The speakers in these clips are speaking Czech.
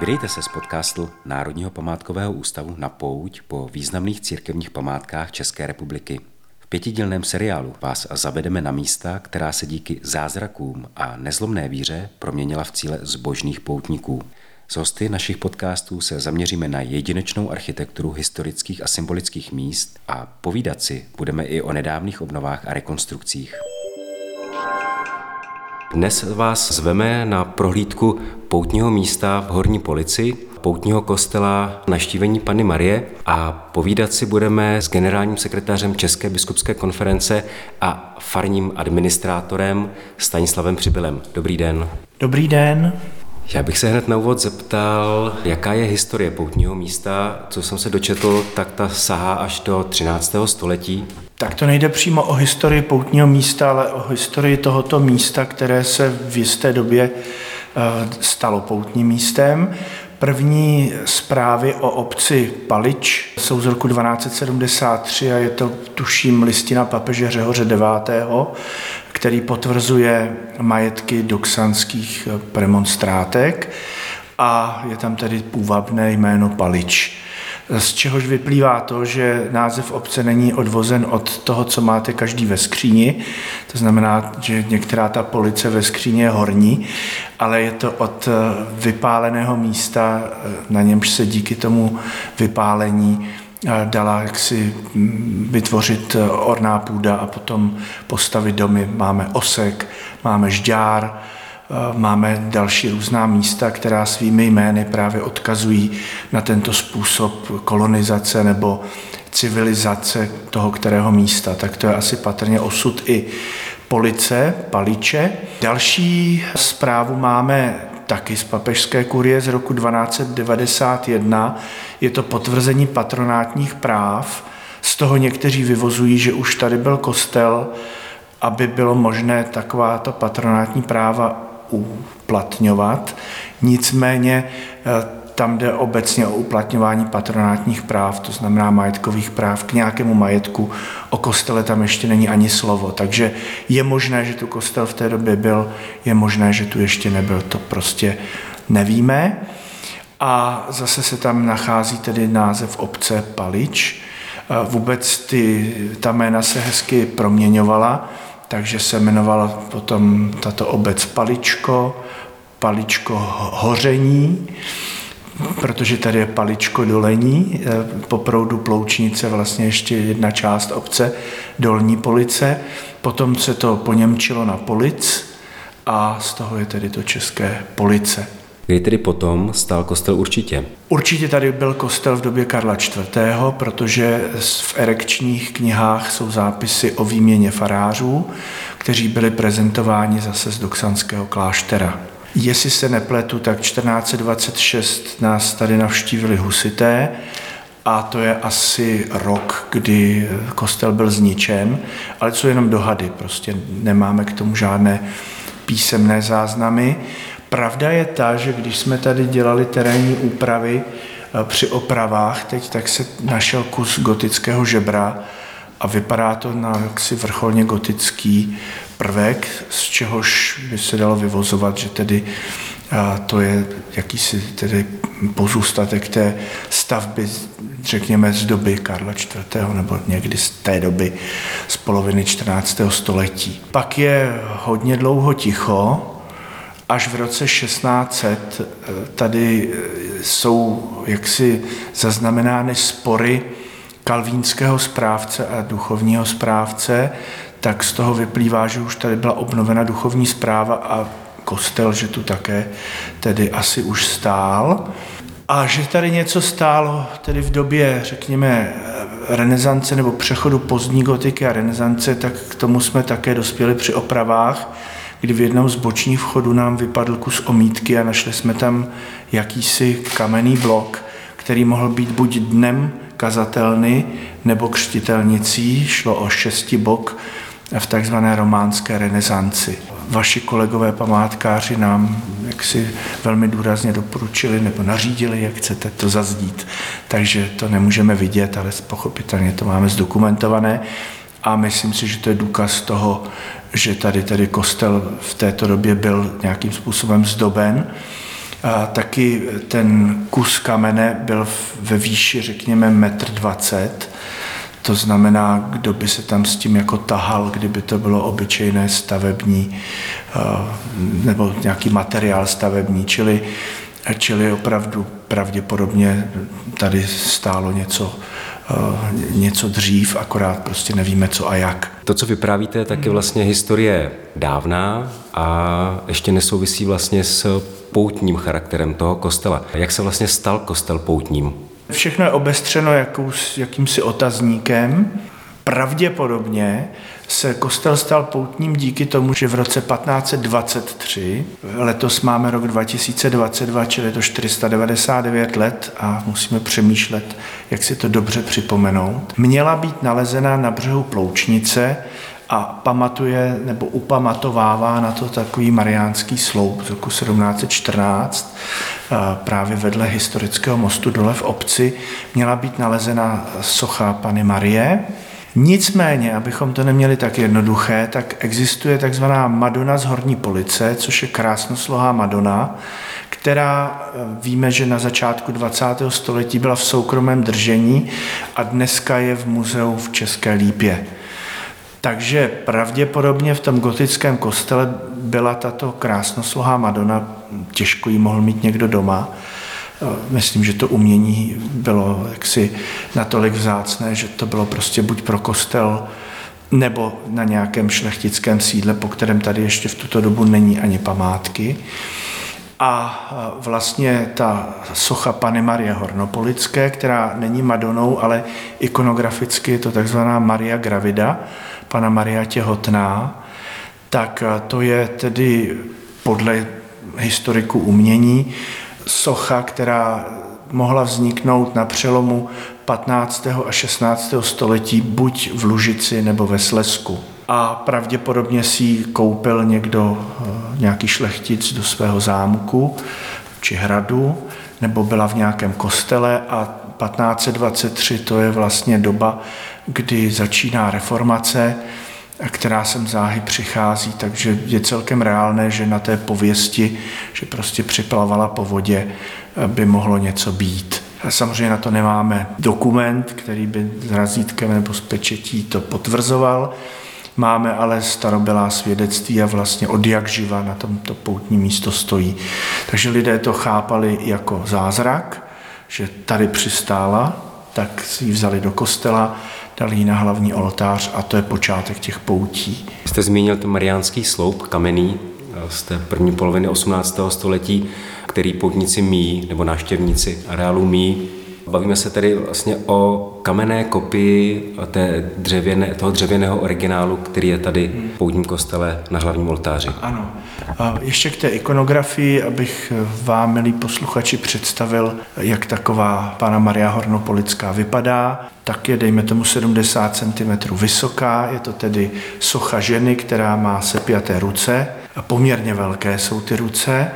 Vydejte se z podcastu Národního památkového ústavu na pouť po významných církevních památkách České republiky. V pětidílném seriálu vás zavedeme na místa, která se díky zázrakům a nezlomné víře proměnila v cíle zbožných poutníků. Z hosty našich podcastů se zaměříme na jedinečnou architekturu historických a symbolických míst a povídat si budeme i o nedávných obnovách a rekonstrukcích. Dnes vás zveme na prohlídku poutního místa v Horní Polici, poutního kostela naštívení Panny Marie a povídat si budeme s generálním sekretářem České biskupské konference a farním administrátorem Stanislavem Přibylem. Dobrý den. Dobrý den. Já bych se hned na úvod zeptal, jaká je historie poutního místa. Co jsem se dočetl, tak ta sahá až do 13. století. Tak to nejde přímo o historii poutního místa, ale o historii tohoto místa, které se v jisté době eh, stalo poutním místem. První zprávy o obci Palič jsou z roku 1273 a je to, tuším, listina papeže Řehoře IX., který potvrzuje majetky doxanských premonstrátek. A je tam tedy půvabné jméno Palič. Z čehož vyplývá to, že název obce není odvozen od toho, co máte každý ve skříni, to znamená, že některá ta police ve skříni je horní, ale je to od eh, vypáleného místa, eh, na němž se díky tomu vypálení eh, dala jaksi vytvořit orná půda a potom postavit domy. Máme osek, máme žďár, Eh, máme další různá místa, která svými jmény právě odkazují na tento způsob kolonizace nebo civilizace toho kterého místa. Tak to je asi patrně osud i Police, Paliče. Další zprávu máme taky z papežské kurie z roku 1291. Je to potvrzení patronátních práv. Z toho někteří vyvozují, že už tady byl kostel, aby bylo možné takováto patronátní práva uplatňovat. Nicméně eh, tam jde obecně o uplatňování patronátních práv, to znamená majetkových práv k nějakému majetku. O kostele tam ještě není ani slovo, takže je možné, že tu kostel v té době byl, je možné, že tu ještě nebyl, to prostě nevíme. A zase se tam nachází tedy název obce Palič. Eh, vůbec ty, ta jména se hezky proměňovala takže se jmenovala potom tato obec Paličko, Paličko hoření, protože tady je Paličko dolení, eh, po proudu Ploučnice vlastně ještě jedna část obce, Dolní Police, potom se to poněmčilo na Polic a z toho je tedy to české Police. Kdy tedy potom stál kostel určitě? Určitě tady byl kostel v době Karla IV., protože v erekčních knihách jsou zápisy o výměně farářů, kteří byli prezentováni zase z Doxanského kláštera. Jestli se nepletu, tak 1426 nás tady navštívili husité a to je asi rok, kdy kostel byl zničen, ale co jenom dohady, prostě nemáme k tomu žádné písemné záznamy. Pravda je ta, že když jsme tady dělali terénní úpravy eh, při opravách teď, tak se našel kus gotického žebra a vypadá to na jaksi vrcholně gotický prvek, z čehož by se dalo vyvozovat, že tedy to je jakýsi tedy pozůstatek té stavby, řekněme, z doby Karla IV. nebo někdy z té doby, z poloviny 14. století. Pak je hodně dlouho ticho, Až v roce 1600 eh, tady eh, jsou jaksi zaznamenány spory kalvínského správce a duchovního správce, tak z toho vyplývá, že už tady byla obnovena duchovní zpráva a kostel, že tu také tedy asi už stál. A že tady něco stálo tedy v době, řekněme, renesance nebo přechodu pozdní gotiky a renesance, tak k tomu jsme také dospěli při opravách kdy v jednom z bočních vchodů nám vypadl kus omítky a našli jsme tam jakýsi kamenný blok, který mohl být buď dnem kazatelny nebo křtitelnicí. Šlo o šesti bok v takzvané románské renesanci. Vaši kolegové památkáři nám jaksi velmi důrazně doporučili nebo nařídili, jak chcete to zazdít. Takže to nemůžeme vidět, ale pochopitelně to máme zdokumentované. a myslím si, že to je důkaz toho, že tady tady kostel v této době byl nějakým způsobem zdoben. A taky ten kus kamene byl ve výši, řekněme, metr dvacet. To znamená, kdo by se tam s tím jako tahal, kdyby to bylo obyčejné stavební nebo nějaký materiál stavební, čili, čili opravdu pravděpodobně tady stálo něco něco dřív, akorát prostě nevíme co a jak. To, co vyprávíte, tak je vlastně historie dávná a ještě nesouvisí vlastně s poutním charakterem toho kostela. Jak se vlastně stal kostel poutním? Všechno je obestřeno jakous, jakýmsi otazníkem. Pravděpodobně se kostel stal poutním díky tomu, že v roce 1523, letos máme rok 2022, čili je to 499 let a musíme přemýšlet, jak si to dobře připomenout, měla být nalezena na břehu Ploučnice a pamatuje nebo upamatovává na to takový mariánský sloup z roku 1714 právě vedle historického mostu dole v obci. Měla být nalezena socha Pany Marie, Nicméně, abychom to neměli tak jednoduché, tak existuje takzvaná Madonna z Horní Police, což je krásnoslohá Madonna, která eh, víme, že na začátku 20. století byla v soukromém držení a dneska je v muzeu v České Lípě. Takže pravděpodobně v tom gotickém kostele byla tato krásnoslohá Madonna, těžko ji mohl mít někdo doma, Myslím, že to umění bylo jaksi natolik vzácné, že to bylo prostě buď pro kostel, nebo na nějakém šlechtickém sídle, po kterém tady ještě v tuto dobu není ani památky. A vlastně ta socha Pany Marie Hornopolické, která není Madonou, ale ikonograficky je to takzvaná Maria Gravida, Pana Maria těhotná, tak to je tedy podle historiku umění socha, která mohla vzniknout na přelomu 15. a 16. století buď v Lužici nebo ve Slesku. A pravděpodobně si ji koupil někdo, eh, nějaký šlechtic do svého zámku či hradu, nebo byla v nějakém kostele a 1523 to je vlastně doba, kdy začíná reformace, která sem záhy přichází, takže je celkem reálné, že na té pověsti, že prostě připlavala po vodě, by mohlo něco být. A samozřejmě na to nemáme dokument, který by s razítkem nebo s pečetí to potvrzoval. Máme ale starobylá svědectví a vlastně od jak živa na tomto poutní místo stojí. Takže lidé to chápali jako zázrak, že tady přistála, tak si ji vzali do kostela, dali ji na hlavní oltář a to je počátek těch poutí. Jste zmínil ten mariánský sloup kamenný z té první poloviny 18. století, který poutníci míjí, nebo návštěvníci areálu míjí. Bavíme se tedy vlastně o kamenné kopii té dřevěné, toho dřevěného originálu, který je tady v poutním kostele na hlavním oltáři. Ano. A ještě k té ikonografii, abych vám, milí posluchači, představil, jak taková pana Maria Hornopolická vypadá. Tak je, dejme tomu, 70 cm vysoká, je to tedy socha ženy, která má sepjaté ruce, a poměrně velké jsou ty ruce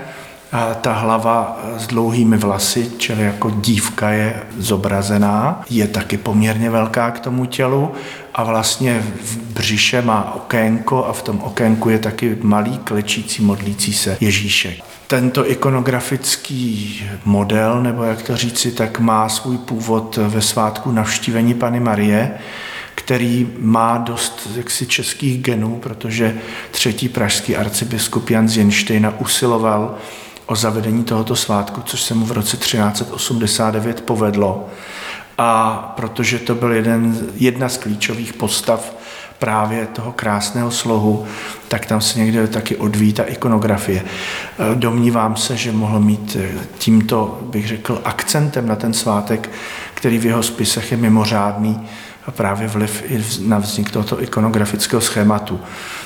ta hlava s dlouhými vlasy, čili jako dívka je zobrazená, je taky poměrně velká k tomu tělu a vlastně v břiše má okénko a v tom okénku je taky malý klečící modlící se Ježíšek. Tento ikonografický model, nebo jak to říci, tak má svůj původ ve svátku navštívení Pany Marie, který má dost jaksi českých genů, protože třetí pražský arcibiskup Jan Zjenštejna usiloval o zavedení tohoto svátku, což se mu v roce 1389 povedlo. A protože to byl jeden, jedna z klíčových postav právě toho krásného slohu, tak tam se někde taky odvíjí ta ikonografie. Domnívám se, že mohl mít tímto, bych řekl, akcentem na ten svátek, který v jeho spisech je mimořádný, a právě vliv i na vznik tohoto ikonografického schématu.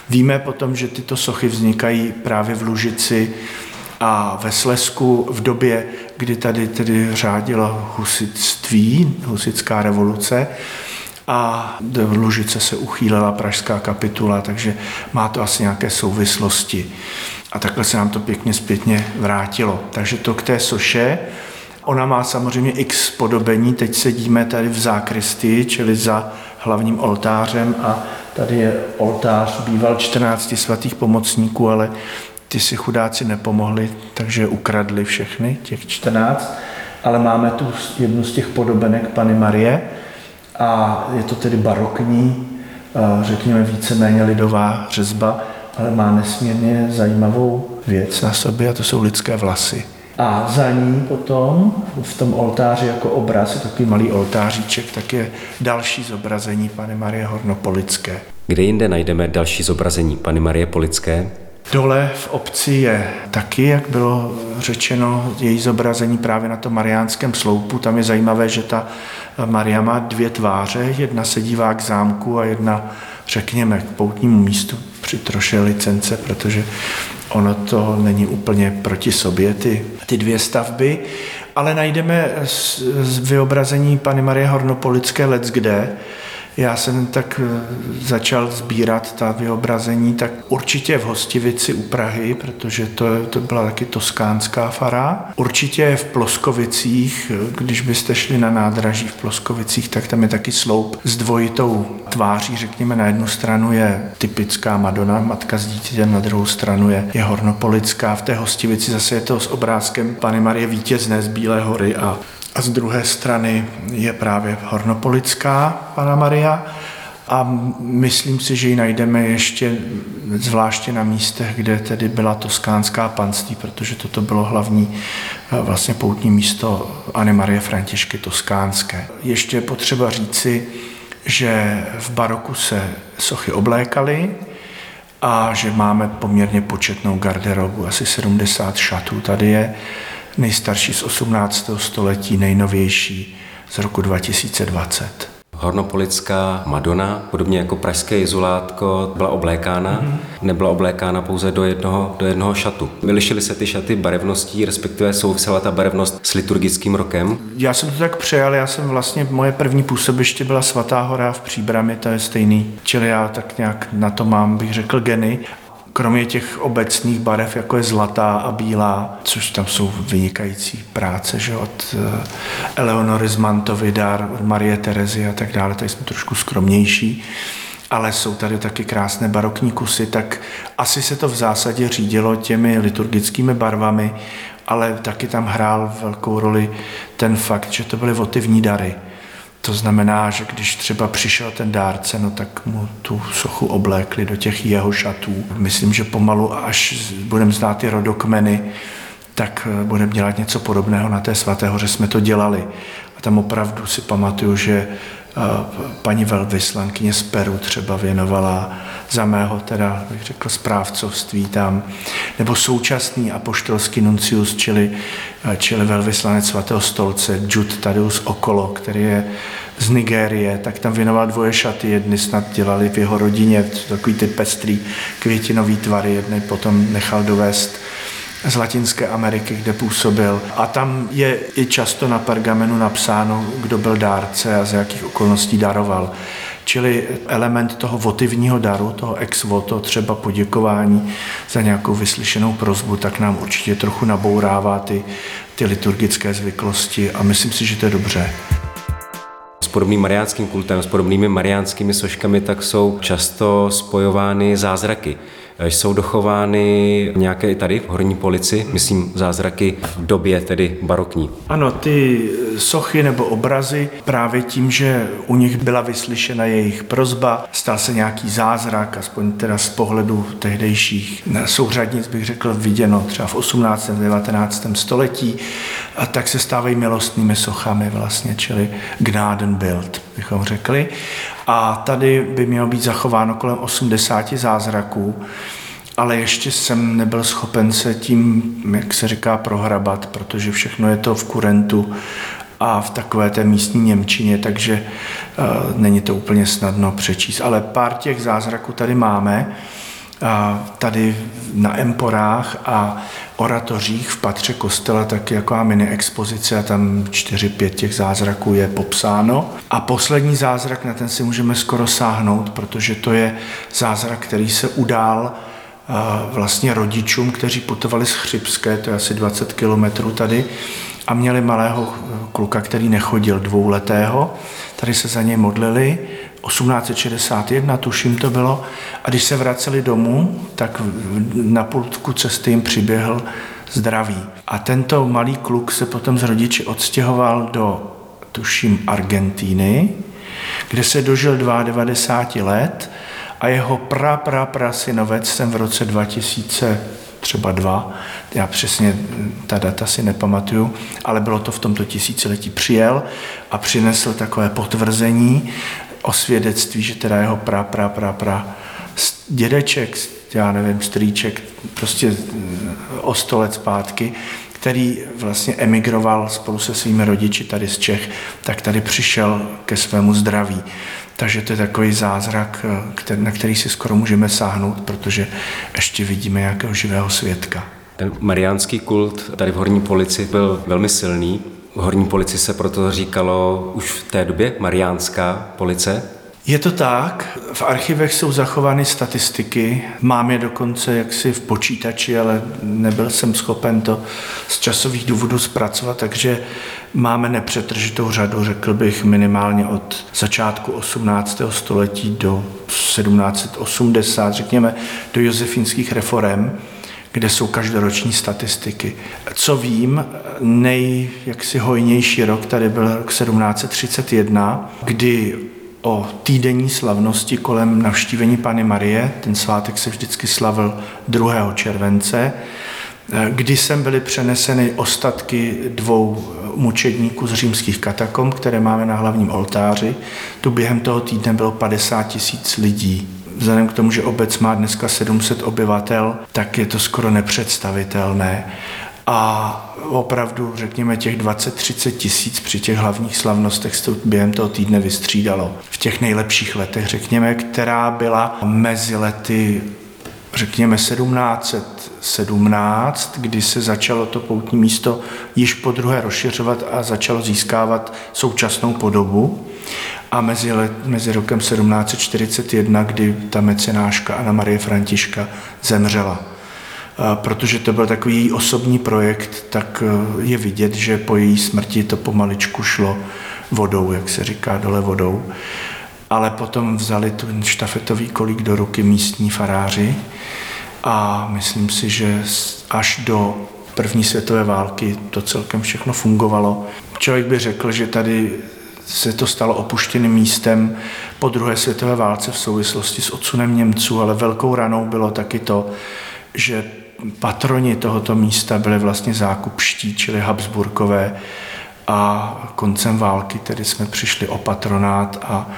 Víme potom, že tyto sochy vznikají právě v Lužici, a ve Slesku v době, kdy tady tedy řádilo husitství, husitská revoluce, a do Lužice se uchýlela pražská kapitula, takže má to asi nějaké souvislosti. A takhle se nám to pěkně zpětně vrátilo. Takže to k té soše. Ona má samozřejmě x podobení, teď sedíme tady v zákristii, čili za hlavním oltářem a tady je oltář býval 14 svatých pomocníků, ale ty si chudáci nepomohli, takže ukradli všechny, těch 14. Ale máme tu jednu z těch podobenek Pany Marie a je to tedy barokní, řekněme víceméně lidová řezba, ale má nesmírně zajímavou věc na sobě a to jsou lidské vlasy. A za ní potom v tom oltáři jako obraz, je takový malý oltáříček, tak je další zobrazení Pany Marie Hornopolické. Kde jinde najdeme další zobrazení Pany Marie Polické? Dole v obci je taky, jak bylo řečeno, její zobrazení právě na tom mariánském sloupu. Tam je zajímavé, že ta Maria má dvě tváře. Jedna se dívá k zámku a jedna, řekněme, k poutnímu místu při troše licence, protože ono to není úplně proti sobě, ty, ty dvě stavby. Ale najdeme z, z vyobrazení Pany Marie Hornopolické let kde, já jsem tak eh, začal sbírat ta vyobrazení, tak určitě v Hostivici u Prahy, protože to, to byla taky toskánská fara. Určitě v Ploskovicích, když byste šli na nádraží v Ploskovicích, tak tam je taky sloup s dvojitou tváří, řekněme, na jednu stranu je typická Madonna, matka s dítětem, na druhou stranu je, je hornopolická. V té Hostivici zase je to s obrázkem Pany Marie Vítězné z Bílé hory a a z druhé strany je právě Hornopolická Pana Maria a myslím si, že ji najdeme ještě zvláště na místech, kde tedy byla toskánská panství, protože toto bylo hlavní eh, vlastně poutní místo Anny Marie Františky Toskánské. Ještě je potřeba říci, že v baroku se sochy oblékaly a že máme poměrně početnou garderobu, asi 70 šatů. Tady je nejstarší z 18. století, nejnovější z roku 2020. Hornopolická Madonna, podobně jako pražské izolátko, byla oblékána, mm-hmm. nebyla oblékána pouze do jednoho, do jednoho šatu. Vylišily se ty šaty barevností, respektive souvisela ta barevnost s liturgickým rokem? Já jsem to tak přejal, já jsem vlastně, moje první působiště byla Svatá hora v Příbrami, to je stejný. Čili já tak nějak na to mám, bych řekl, geny kromě těch obecných barev, jako je zlatá a bílá, což tam jsou vynikající práce, že od eh, Eleonory z Mantovy, Dar, Marie Terezy a tak dále, tady jsme trošku skromnější, ale jsou tady taky krásné barokní kusy, tak asi se to v zásadě řídilo těmi liturgickými barvami, ale taky tam hrál velkou roli ten fakt, že to byly votivní dary to znamená, že když třeba přišel ten dárce, no tak mu tu sochu oblékli do těch jeho šatů. Myslím, že pomalu, až budeme znát ty rodokmeny, tak eh, budeme dělat něco podobného na té svaté hoře. Jsme to dělali. A tam opravdu si pamatuju, že paní velvyslankyně z Peru třeba věnovala za mého teda, bych řekl, správcovství tam, nebo současný apoštolský nuncius, čili, čili velvyslanec svatého stolce, Jud Tadeus Okolo, který je z Nigérie, tak tam věnoval dvoje šaty, jedny snad dělali v jeho rodině, takový ty pestrý květinový tvary, jedny potom nechal dovést z Latinské Ameriky, kde působil. A tam je i často na pergamenu napsáno, kdo byl dárce a z jakých okolností daroval. Čili element toho votivního daru, toho ex voto, třeba poděkování za nějakou vyslyšenou prozbu, tak nám určitě trochu nabourává ty, ty liturgické zvyklosti a myslím si, že to je dobře s podobným mariánským kultem, s podobnými mariánskými soškami, tak jsou často spojovány zázraky. Eh, jsou dochovány nějaké i tady v Horní polici, myslím zázraky v době tedy barokní. Ano, ty sochy nebo obrazy právě tím, že u nich byla vyslyšena jejich prozba, stal se nějaký zázrak, aspoň teda z pohledu tehdejších souřadnic bych řekl viděno třeba v 18. 19. století, a tak se stávají milostnými sochami vlastně, čili Gnadenbild, bychom řekli. A tady by mělo být zachováno kolem 80 zázraků, ale ještě jsem nebyl schopen se tím, jak se říká, prohrabat, protože všechno je to v kurentu a v takové té místní Němčině, takže uh, není to úplně snadno přečíst. Ale pár těch zázraků tady máme, tady na Emporách a oratořích v patře kostela taky jako mini expozice a tam čtyři, pět těch zázraků je popsáno. A poslední zázrak, na ten si můžeme skoro sáhnout, protože to je zázrak, který se udál vlastně rodičům, kteří putovali z Chřibské, to je asi 20 kilometrů tady, a měli malého kluka, který nechodil, dvouletého. Tady se za něj modlili 1861, tuším to bylo. A když se vraceli domů, tak na půlku cesty jim přiběhl zdravý. A tento malý kluk se potom z rodiči odstěhoval do, tuším, Argentíny, kde se dožil 92 let a jeho pra, pra, pra synovec jsem v roce 2000 třeba dva, já přesně ta data si nepamatuju, ale bylo to v tomto tisíciletí, přijel a přinesl takové potvrzení o svědectví, že teda jeho pra, pra, pra, pra dědeček, já nevím, strýček, prostě eh, o sto let zpátky, který vlastně emigroval spolu se svými rodiči tady z Čech, tak tady přišel ke svému zdraví. Takže to je takový zázrak, eh, na který si skoro můžeme sáhnout, protože ještě vidíme nějakého živého svědka. Ten mariánský kult tady v Horní Polici byl velmi silný. Horní Polici se proto říkalo už v té době Mariánská police. Je to tak, v archivech jsou zachovány statistiky, mám je dokonce jaksi v počítači, ale nebyl jsem schopen to z časových důvodů zpracovat, takže máme nepřetržitou řadu, řekl bych minimálně od začátku 18. století do 1780, řekněme do josefínských reform, kde jsou každoroční statistiky. Co vím, nejjaksi hojnější rok tady byl rok 1731, kdy o týdenní slavnosti kolem navštívení Pany Marie. Ten svátek se vždycky slavil 2. července, kdy sem byly přeneseny ostatky dvou mučedníků z římských katakom, které máme na hlavním oltáři. Tu během toho týdne bylo 50 tisíc lidí. Vzhledem k tomu, že obec má dneska 700 obyvatel, tak je to skoro nepředstavitelné a opravdu, řekněme, těch 20-30 tisíc při těch hlavních slavnostech se to během toho týdne vystřídalo. V těch nejlepších letech, řekněme, která byla mezi lety řekněme 1717, kdy se začalo to poutní místo již po druhé rozšiřovat a začalo získávat současnou podobu. A mezi, let, mezi rokem 1741, kdy ta mecenáška Anna Marie Františka zemřela protože to byl takový její osobní projekt, tak e, je vidět, že po její smrti to pomaličku šlo vodou, jak se říká, dole vodou. Ale potom vzali ten štafetový kolík do ruky místní faráři a myslím si, že až do první světové války to celkem všechno fungovalo. Člověk by řekl, že tady se to stalo opuštěným místem po druhé světové válce v souvislosti s odsunem Němců, ale velkou ranou bylo taky to, že patroni tohoto místa byli vlastně zákupští, čili Habsburkové a koncem války tedy jsme přišli o patronát a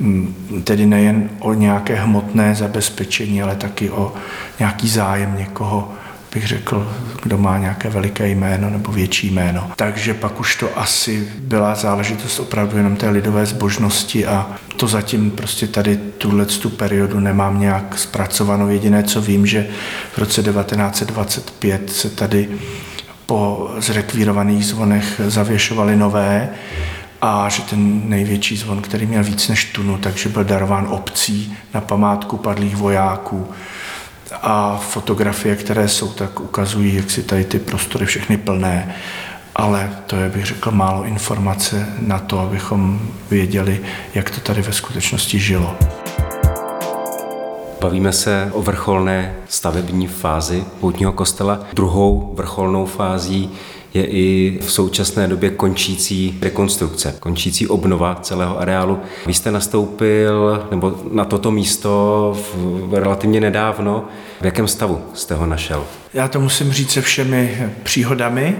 mm, tedy nejen o nějaké hmotné zabezpečení, ale taky o nějaký zájem někoho bych řekl, kdo má nějaké veliké jméno nebo větší jméno. Takže pak už to asi byla záležitost opravdu jenom té lidové zbožnosti a to zatím prostě tady tuhle tu periodu nemám nějak zpracovanou. Jediné, co vím, že v roce 1925 se tady po zrekvírovaných zvonech zavěšovaly nové a že ten největší zvon, který měl víc než tunu, takže byl darován obcí na památku padlých vojáků a fotografie, které jsou, tak ukazují, jak si tady ty prostory všechny plné, ale to je, bych řekl, málo informace na to, abychom věděli, jak to tady ve skutečnosti žilo. Bavíme se o vrcholné stavební fázi poutního kostela. Druhou vrcholnou fází je i v současné době končící rekonstrukce, končící obnova celého areálu. Vy jste nastoupil nebo na toto místo v, relativně nedávno. V jakém stavu jste ho našel? Já to musím říct se všemi příhodami.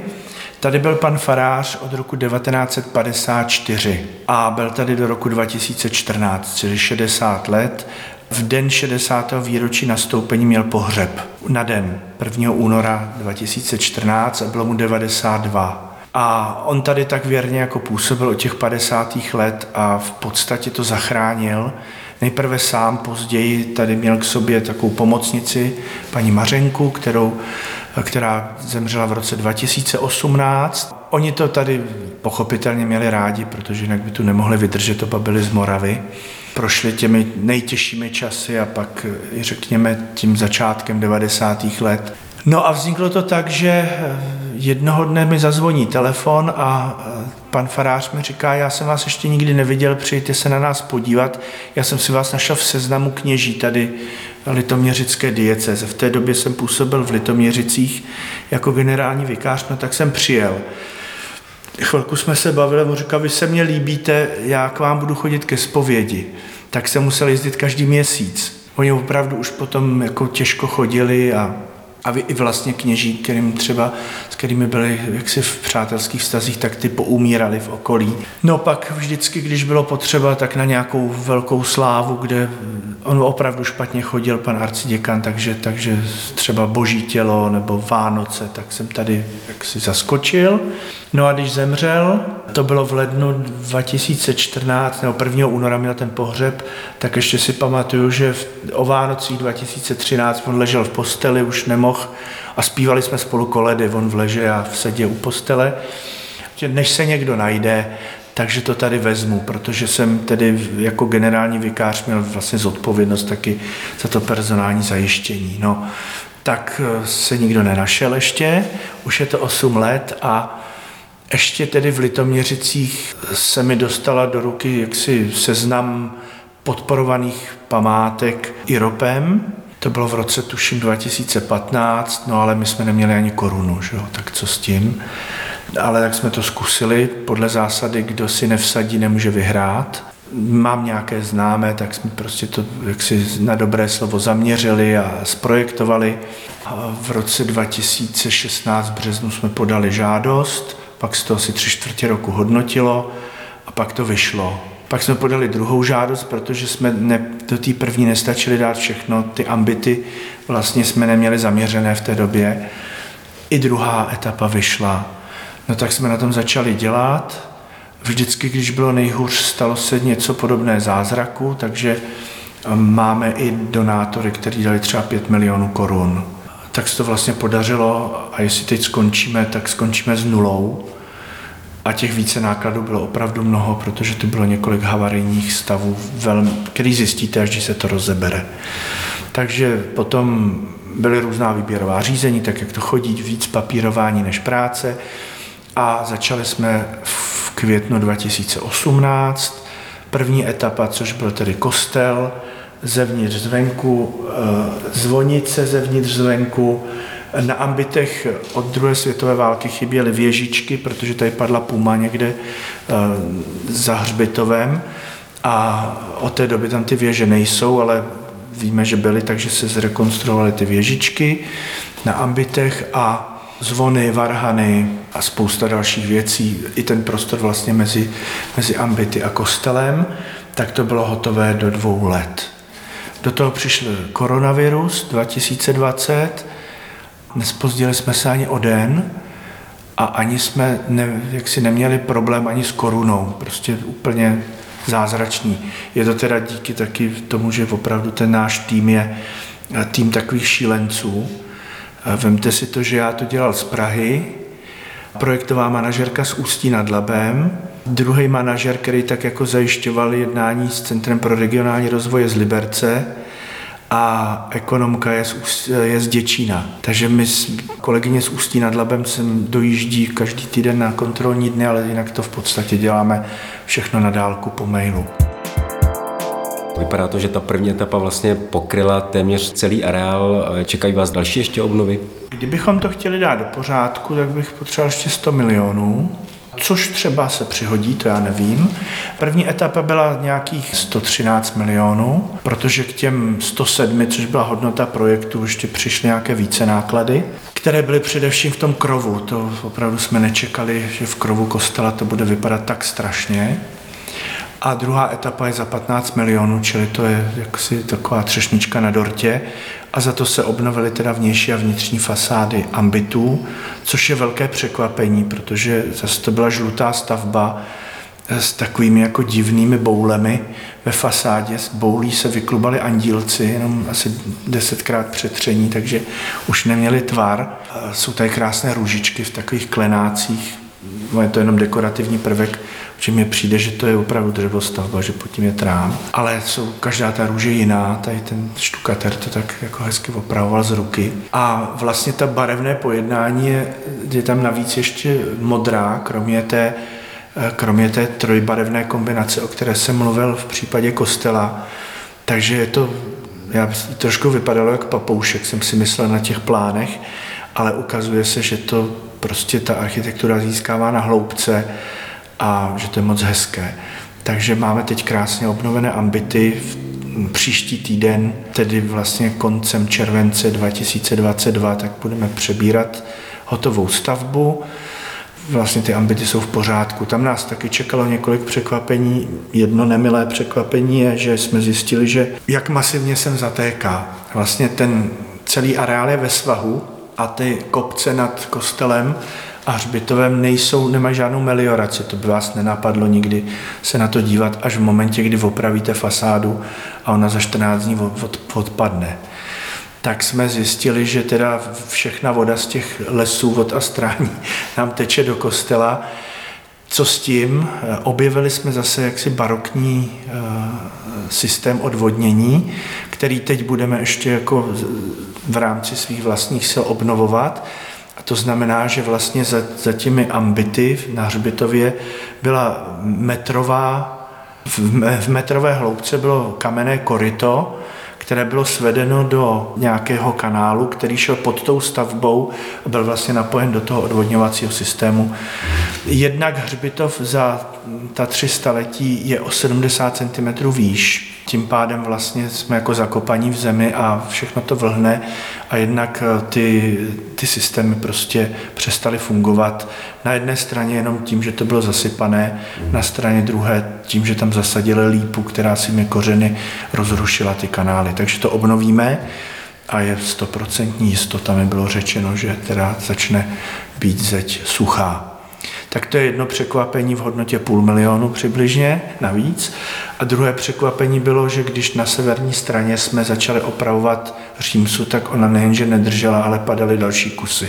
Tady byl pan farář od roku 1954 a byl tady do roku 2014, čili 60 let v den 60. výročí nastoupení měl pohřeb na den 1. února 2014 a bylo mu 92. A on tady tak věrně jako působil od těch 50. let a v podstatě to zachránil. Nejprve sám, později tady měl k sobě takovou pomocnici, paní Mařenku, kterou, která zemřela v roce 2018. Oni to tady pochopitelně měli rádi, protože jinak by tu nemohli vydržet, oba byli z Moravy prošli těmi nejtěžšími časy a pak, řekněme, tím začátkem 90. let. No a vzniklo to tak, že jednoho dne mi zazvoní telefon a pan farář mi říká, já jsem vás ještě nikdy neviděl, přijďte se na nás podívat. Já jsem si vás našel v seznamu kněží tady litoměřické dieceze. V té době jsem působil v Litoměřicích jako generální vikář, no tak jsem přijel. Chvilku jsme se bavili, on říkal, vy se mně líbíte, já k vám budu chodit ke zpovědi. Tak jsem musel jezdit každý měsíc. Oni opravdu už potom jako těžko chodili a a vy i vlastně kněží, kterým třeba, s kterými byli jaksi v přátelských vztazích, tak ty poumírali v okolí. No pak vždycky, když bylo potřeba, tak na nějakou velkou slávu, kde on opravdu špatně chodil, pan arciděkan, takže, takže třeba boží tělo nebo Vánoce, tak jsem tady jaksi zaskočil. No a když zemřel, to bylo v lednu 2014, nebo 1. února měl ten pohřeb, tak ještě si pamatuju, že o Vánocích 2013 on ležel v posteli, už nemohl a zpívali jsme spolu koledy, on v leže a v sedě u postele. Než se někdo najde, takže to tady vezmu, protože jsem tedy jako generální vikář měl vlastně zodpovědnost taky za to personální zajištění. No, tak eh, se nikdo nenašel ještě, už je to 8 let a ještě tedy v Litoměřicích se mi dostala do ruky jaksi seznam podporovaných památek IROPem. To bylo v roce tuším 2015, no ale my jsme neměli ani korunu, že jo? tak co s tím. Ale tak jsme to zkusili podle zásady, kdo si nevsadí, nemůže vyhrát. Mám nějaké známé, tak jsme prostě to jaksi na dobré slovo zaměřili a zprojektovali. A v roce 2016 v březnu jsme podali žádost pak se to asi tři čtvrtě roku hodnotilo a pak to vyšlo. Pak jsme podali druhou žádost, protože jsme ne, do té první nestačili dát všechno, ty ambity vlastně jsme neměli zaměřené v té době. I druhá etapa vyšla. No tak jsme na tom začali dělat. Vždycky, když bylo nejhůř, stalo se něco podobné zázraku, takže um, máme i donátory, kteří dali třeba 5 milionů korun. Tak se to vlastně podařilo a jestli teď skončíme, tak skončíme s nulou. A těch více nákladů bylo opravdu mnoho, protože to bylo několik havarijních stavů, velmi, který zjistíte, až když se to rozebere. Takže potom byly různá výběrová řízení, tak jak to chodí, víc papírování než práce. A začali jsme v květnu 2018. První etapa, což byl tedy kostel, zevnitř zvenku, eh, zvonice zevnitř zvenku, na ambitech od druhé světové války chyběly věžičky, protože tady padla puma někde eh, za hřbitovem a od té doby tam ty věže nejsou, ale víme, že byly, takže se zrekonstruovaly ty věžičky na ambitech a zvony, varhany a spousta dalších věcí, i ten prostor vlastně mezi, mezi ambity a kostelem, tak to bylo hotové do dvou let. Do toho přišel koronavirus 2020, Nespozdili jsme se ani o den a ani jsme ne, jaksi neměli problém ani s korunou. Prostě úplně zázračný. Je to teda díky taky tomu, že opravdu ten náš tým je eh, tým takových šílenců. Eh, vemte si to, že já to dělal z Prahy, projektová manažerka z Ústí nad Labem, druhý manažer, který tak jako zajišťoval jednání s Centrem pro regionální rozvoj z Liberce, a ekonomka je z, je z Děčína. Takže my, kolegyně z Ústí nad Labem, sem dojíždí každý týden na kontrolní dny, ale jinak to v podstatě děláme všechno na dálku po mailu. Vypadá to, že ta první etapa vlastně pokryla téměř celý areál. Čekají vás další ještě obnovy? Kdybychom to chtěli dát do pořádku, tak bych potřeboval ještě 100 milionů což třeba se přihodí, to já nevím. První etapa byla nějakých 113 milionů, protože k těm 107, což byla hodnota projektu, ještě přišly nějaké více náklady, které byly především v tom krovu. To opravdu jsme nečekali, že v krovu kostela to bude vypadat tak strašně. A druhá etapa je za 15 milionů, čili to je jaksi taková třešnička na dortě. A za to se obnovily teda vnější a vnitřní fasády ambitů, což je velké překvapení, protože zase to byla žlutá stavba s takovými jako divnými boulemi ve fasádě. Z boulí se vyklubali andílci, jenom asi desetkrát přetření, takže už neměli tvar. Jsou tady krásné růžičky v takových klenácích, je to jenom dekorativní prvek, že mi přijde, že to je opravdu dřevostavba, že pod tím je trám. Ale jsou, každá ta růže jiná, tady ten štukater to tak jako hezky opravoval z ruky. A vlastně ta barevné pojednání je, je tam navíc ještě modrá, kromě té, kromě té trojbarevné kombinace, o které jsem mluvil v případě kostela. Takže je to, já trošku vypadalo jak papoušek, jsem si myslel na těch plánech, ale ukazuje se, že to prostě ta architektura získává na hloubce a že to je moc hezké. Takže máme teď krásně obnovené ambity. Příští týden, tedy vlastně koncem července 2022, tak budeme přebírat hotovou stavbu. Vlastně ty ambity jsou v pořádku. Tam nás taky čekalo několik překvapení. Jedno nemilé překvapení je, že jsme zjistili, že jak masivně sem zatéká. Vlastně ten celý areál je ve svahu a ty kopce nad kostelem a hřbitovem nejsou, nemají žádnou melioraci. To by vás nenapadlo nikdy se na to dívat až v momentě, kdy opravíte fasádu a ona za 14 dní od, odpadne. Tak jsme zjistili, že teda všechna voda z těch lesů od Astrání nám teče do kostela. Co s tím? Objevili jsme zase jaksi barokní eh, systém odvodnění, který teď budeme ještě jako v rámci svých vlastních sil obnovovat a to znamená, že vlastně za, za těmi ambity na Hřbitově byla metrová, v, metrové hloubce bylo kamenné koryto, které bylo svedeno do nějakého kanálu, který šel pod tou stavbou a byl vlastně napojen do toho odvodňovacího systému. Jednak hřbitov za ta tři staletí je o 70 cm výš, tím pádem vlastně jsme jako zakopaní v zemi a všechno to vlhne a jednak eh, ty, ty systémy prostě přestaly fungovat. Na jedné straně jenom tím, že to bylo zasypané, na straně druhé tím, že tam zasadili lípu, která si mi kořeny rozrušila ty kanály. Takže to obnovíme a je stoprocentní jistota mi bylo řečeno, že teda začne být zeď suchá. Tak to je jedno překvapení v hodnotě půl milionu přibližně navíc. A druhé překvapení bylo, že když na severní straně jsme začali opravovat Římsu, tak ona nejenže nedržela, ale padaly další kusy.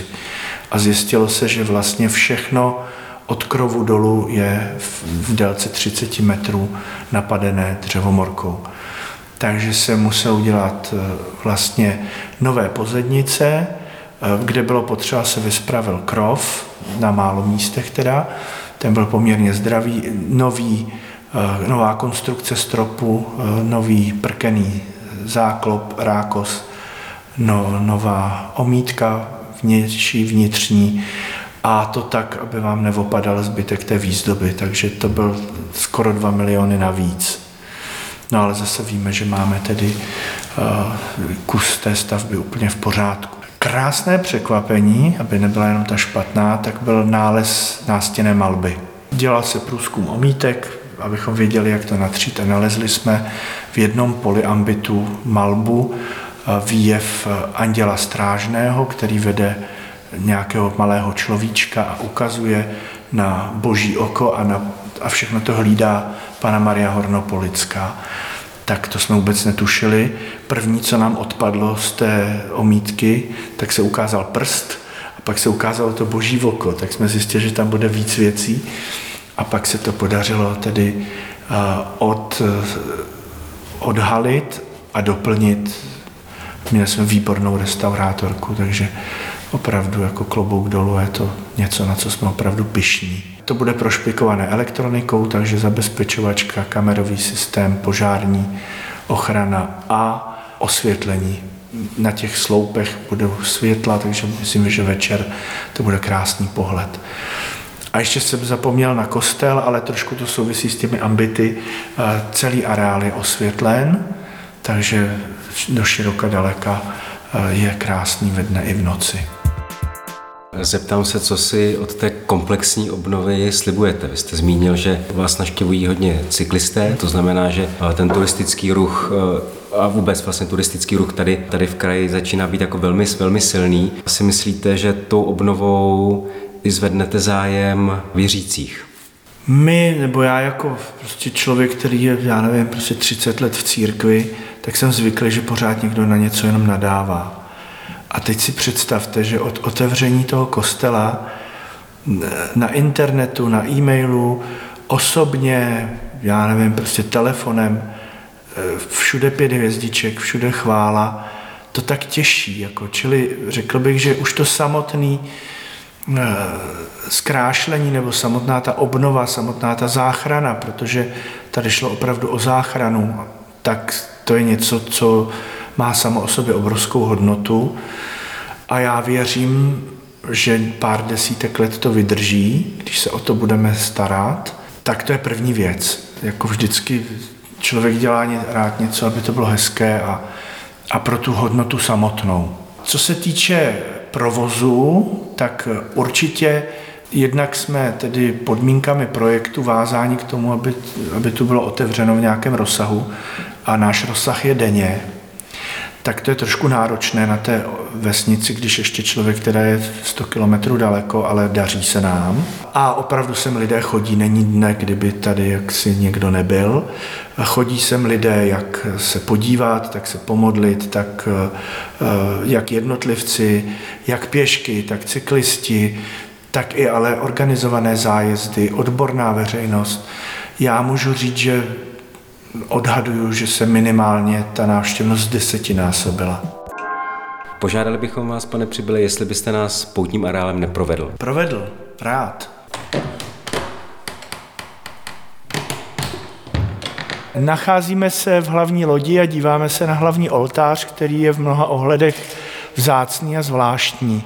A zjistilo se, že vlastně všechno od krovu dolů je v délce 30 metrů napadené dřevomorkou. Takže se musel udělat eh, vlastně nové pozednice, kde bylo potřeba se vyspravil krov, na málo místech teda, ten byl poměrně zdravý, nový Eh, nová konstrukce stropu, eh, nový prkený záklop, rákos, no, nová omítka vnější, vnitřní a to tak, aby vám neopadal zbytek té výzdoby, takže to byl skoro 2 miliony navíc. No ale zase víme, že máme tedy kus té stavby úplně v pořádku. Krásné překvapení, aby nebyla jenom ta špatná, tak byl nález nástěné malby. Dělal se průzkum omítek, abychom věděli, jak to natřít. A nalezli jsme v jednom poliambitu malbu výjev anděla strážného, který vede nějakého malého človíčka a ukazuje na boží oko a, na, a všechno to hlídá pana Maria Hornopolická. Tak to jsme vůbec netušili. První, co nám odpadlo z té omítky, tak se ukázal prst a pak se ukázalo to boží oko, tak jsme zjistili, že tam bude víc věcí. A pak se to podařilo tedy eh, od, eh, odhalit a doplnit. Měli jsme výbornou restaurátorku, takže opravdu jako klobouk dolů je to něco, na co jsme opravdu pišní. To bude prošpikované elektronikou, takže zabezpečovačka, kamerový systém, požární ochrana a osvětlení. Na těch sloupech budou světla, takže myslím, že večer to bude krásný pohled. A ještě jsem zapomněl na kostel, ale trošku to souvisí s těmi ambity. Celý areál je osvětlen, takže do široka daleka je krásný ve dne i v noci. Zeptám se, co si od té komplexní obnovy slibujete. Vy jste zmínil, že vás naštěvují hodně cyklisté, to znamená, že ten turistický ruch a vůbec vlastně turistický ruch tady, tady v kraji začíná být jako velmi, velmi silný. Si myslíte, že tou obnovou zvednete zájem věřících? My, nebo já jako prostě člověk, který je, já nevím, prostě 30 let v církvi, tak jsem zvyklý, že pořád někdo na něco jenom nadává. A teď si představte, že od otevření toho kostela na internetu, na e-mailu osobně, já nevím, prostě telefonem, eh, všude pět hvězdiček, všude chvála, to tak těší. Jako, čili řekl bych, že už to samotný eh, zkrášlení nebo samotná ta obnova, samotná ta záchrana, protože tady šlo opravdu o záchranu, tak to je něco, co má samo o sobě obrovskou hodnotu a já věřím, že pár desítek let to vydrží, když se o to budeme starat, tak to je první věc. Jako vždycky člověk dělá rád něco, aby to bylo hezké a, a pro tu hodnotu samotnou. Co se týče provozu, tak určitě jednak jsme tedy podmínkami projektu vázáni k tomu, aby, aby tu bylo otevřeno v nějakém rozsahu a náš rozsah je denně, tak to je trošku náročné na té vesnici, když ještě člověk, která je 100 kilometrů daleko, ale daří se nám. A opravdu sem lidé chodí, není dne, kdyby tady jaksi někdo nebyl. Chodí sem lidé, jak se podívat, tak se pomodlit, tak eh, jak jednotlivci, jak pěšky, tak cyklisti, tak i ale organizované zájezdy, odborná veřejnost. Já můžu říct, že odhaduju, že se minimálně ta návštěvnost desetinásobila. Požádali bychom vás, pane Přibyle, jestli byste nás poutním areálem neprovedl. Provedl, rád. Nacházíme se v hlavní lodi a díváme se na hlavní oltář, který je v mnoha ohledech vzácný a zvláštní.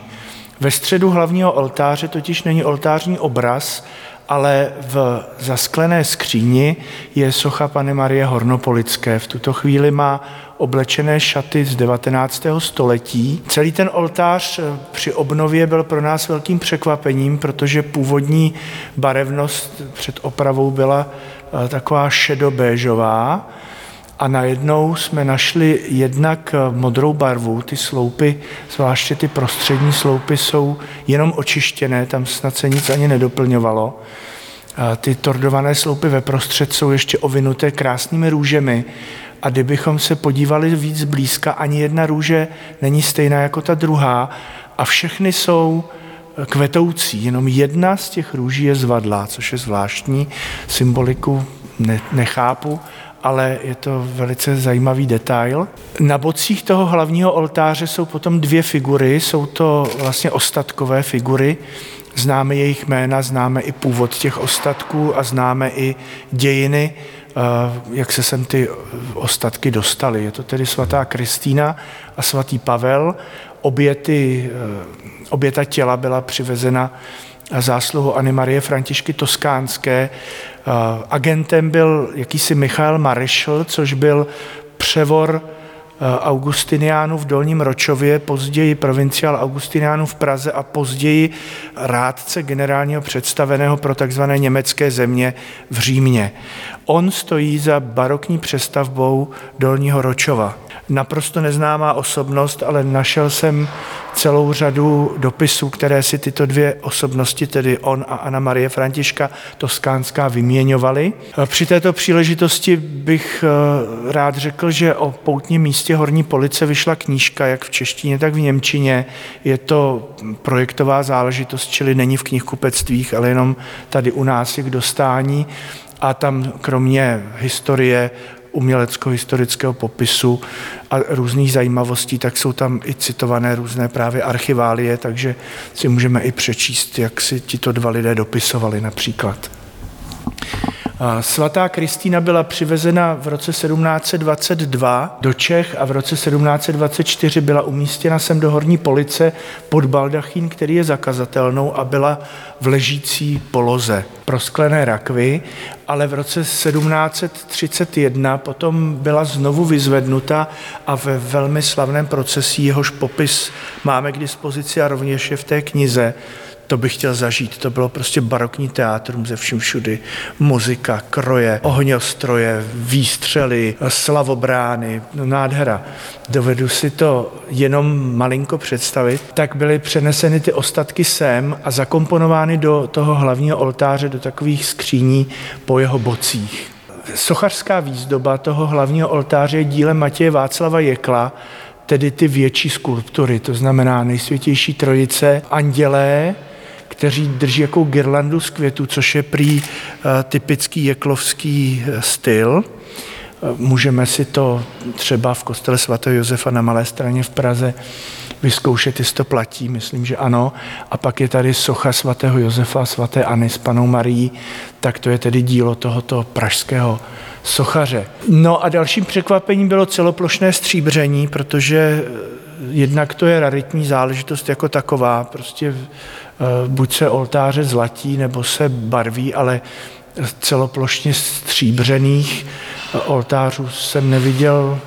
Ve středu hlavního oltáře totiž není oltářní obraz, ale v zasklené skříni je socha Pany Marie Hornopolické. V tuto chvíli má oblečené šaty z 19. století. Celý ten oltář eh, při obnově byl pro nás velkým překvapením, protože původní barevnost před opravou byla eh, taková šedobéžová a najednou jsme našli jednak eh, modrou barvu, ty sloupy, zvláště ty prostřední sloupy jsou jenom očištěné, tam snad se nic ani nedoplňovalo. A ty tordované sloupy ve prostřed jsou ještě ovinuté krásnými růžemi. A kdybychom se podívali víc blízka, ani jedna růže není stejná jako ta druhá. A všechny jsou eh, kvetoucí, jenom jedna z těch růží je zvadlá, což je zvláštní, symboliku ne, nechápu, ale je to velice zajímavý detail. Na bocích toho hlavního oltáře jsou potom dvě figury, jsou to vlastně ostatkové figury, známe jejich jména, známe i původ těch ostatků a známe i dějiny, eh, jak se sem ty ostatky dostaly. Je to tedy svatá Kristýna a svatý Pavel. Obě, ty, eh, obě ta těla byla přivezena zásluhu Anny Marie Františky Toskánské. Eh, agentem byl jakýsi Michal Marišl, což byl převor eh, Augustiniánů v Dolním Ročově, později provinciál Augustiniánů v Praze a později rádce generálního představeného pro tzv. německé země v Římě. On stojí za barokní přestavbou Dolního Ročova naprosto neznámá osobnost, ale našel jsem celou řadu dopisů, které si tyto dvě osobnosti, tedy on a Anna Marie Františka Toskánská, vyměňovali. Při této příležitosti bych eh, rád řekl, že o poutním místě Horní Police vyšla knížka, jak v češtině, tak v němčině. Je to projektová záležitost, čili není v knihkupectvích, ale jenom tady u nás je k dostání a tam kromě historie umělecko-historického popisu a různých zajímavostí, tak jsou tam i citované různé právě archiválie, takže si můžeme i přečíst, jak si tito dva lidé dopisovali například. Svatá Kristýna byla přivezena v roce 1722 do Čech a v roce 1724 byla umístěna sem do Horní Police pod baldachín, který je zakazatelnou a byla v ležící poloze prosklené rakvy, ale v roce 1731 potom byla znovu vyzvednuta a ve velmi slavném procesí jehož popis máme k dispozici a rovněž je v té knize, to bych chtěl zažít. To bylo prostě barokní teátrum ze vším všudy. Muzika, kroje, ohňostroje, výstřely, slavobrány, nádhera. Dovedu si to jenom malinko představit. Tak byly přeneseny ty ostatky sem a zakomponovány do toho hlavního oltáře, do takových skříní po jeho bocích. Sochařská výzdoba toho hlavního oltáře je dílem Matěje Václava Jekla, tedy ty větší skulptury, to znamená nejsvětější trojice, andělé, kteří drží jako girlandu z květů, což je prý typický jeklovský styl. Můžeme si to třeba v kostele svatého Josefa na Malé straně v Praze vyzkoušet, jestli to platí, myslím, že ano. A pak je tady socha svatého Josefa, svatéAny s panou Marií, tak to je tedy dílo tohoto pražského sochaře. No a dalším překvapením bylo celoplošné stříbření, protože eh, jednak to je raritní záležitost jako taková, prostě eh, buď se oltáře zlatí, nebo se barví, ale celoplošně stříbřených oltářů jsem neviděl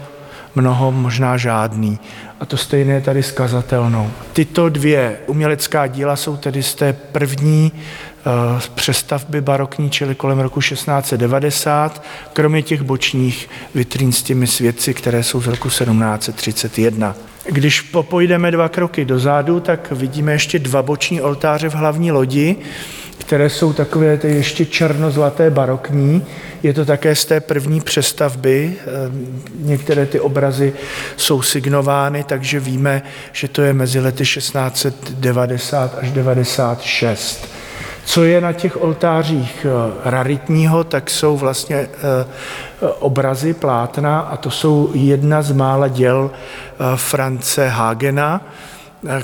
mnoho, možná žádný. A to stejné tady s kazatelnou. Tyto dvě umělecká díla jsou tedy z té první uh, přestavby barokní, čili kolem roku 1690, kromě těch bočních vitrín s těmi svědci, které jsou z roku 1731. Když popojdeme dva kroky dozadu, tak vidíme ještě dva boční oltáře v hlavní lodi, které jsou takové ty ještě černozlaté barokní. Je to také z té první přestavby. Ehm, některé ty obrazy jsou signovány, takže víme, že to je mezi lety 1690 až 96. Co je na těch oltářích eh, raritního, tak jsou vlastně eh, obrazy plátna a to jsou jedna z mála děl eh, France Hagena,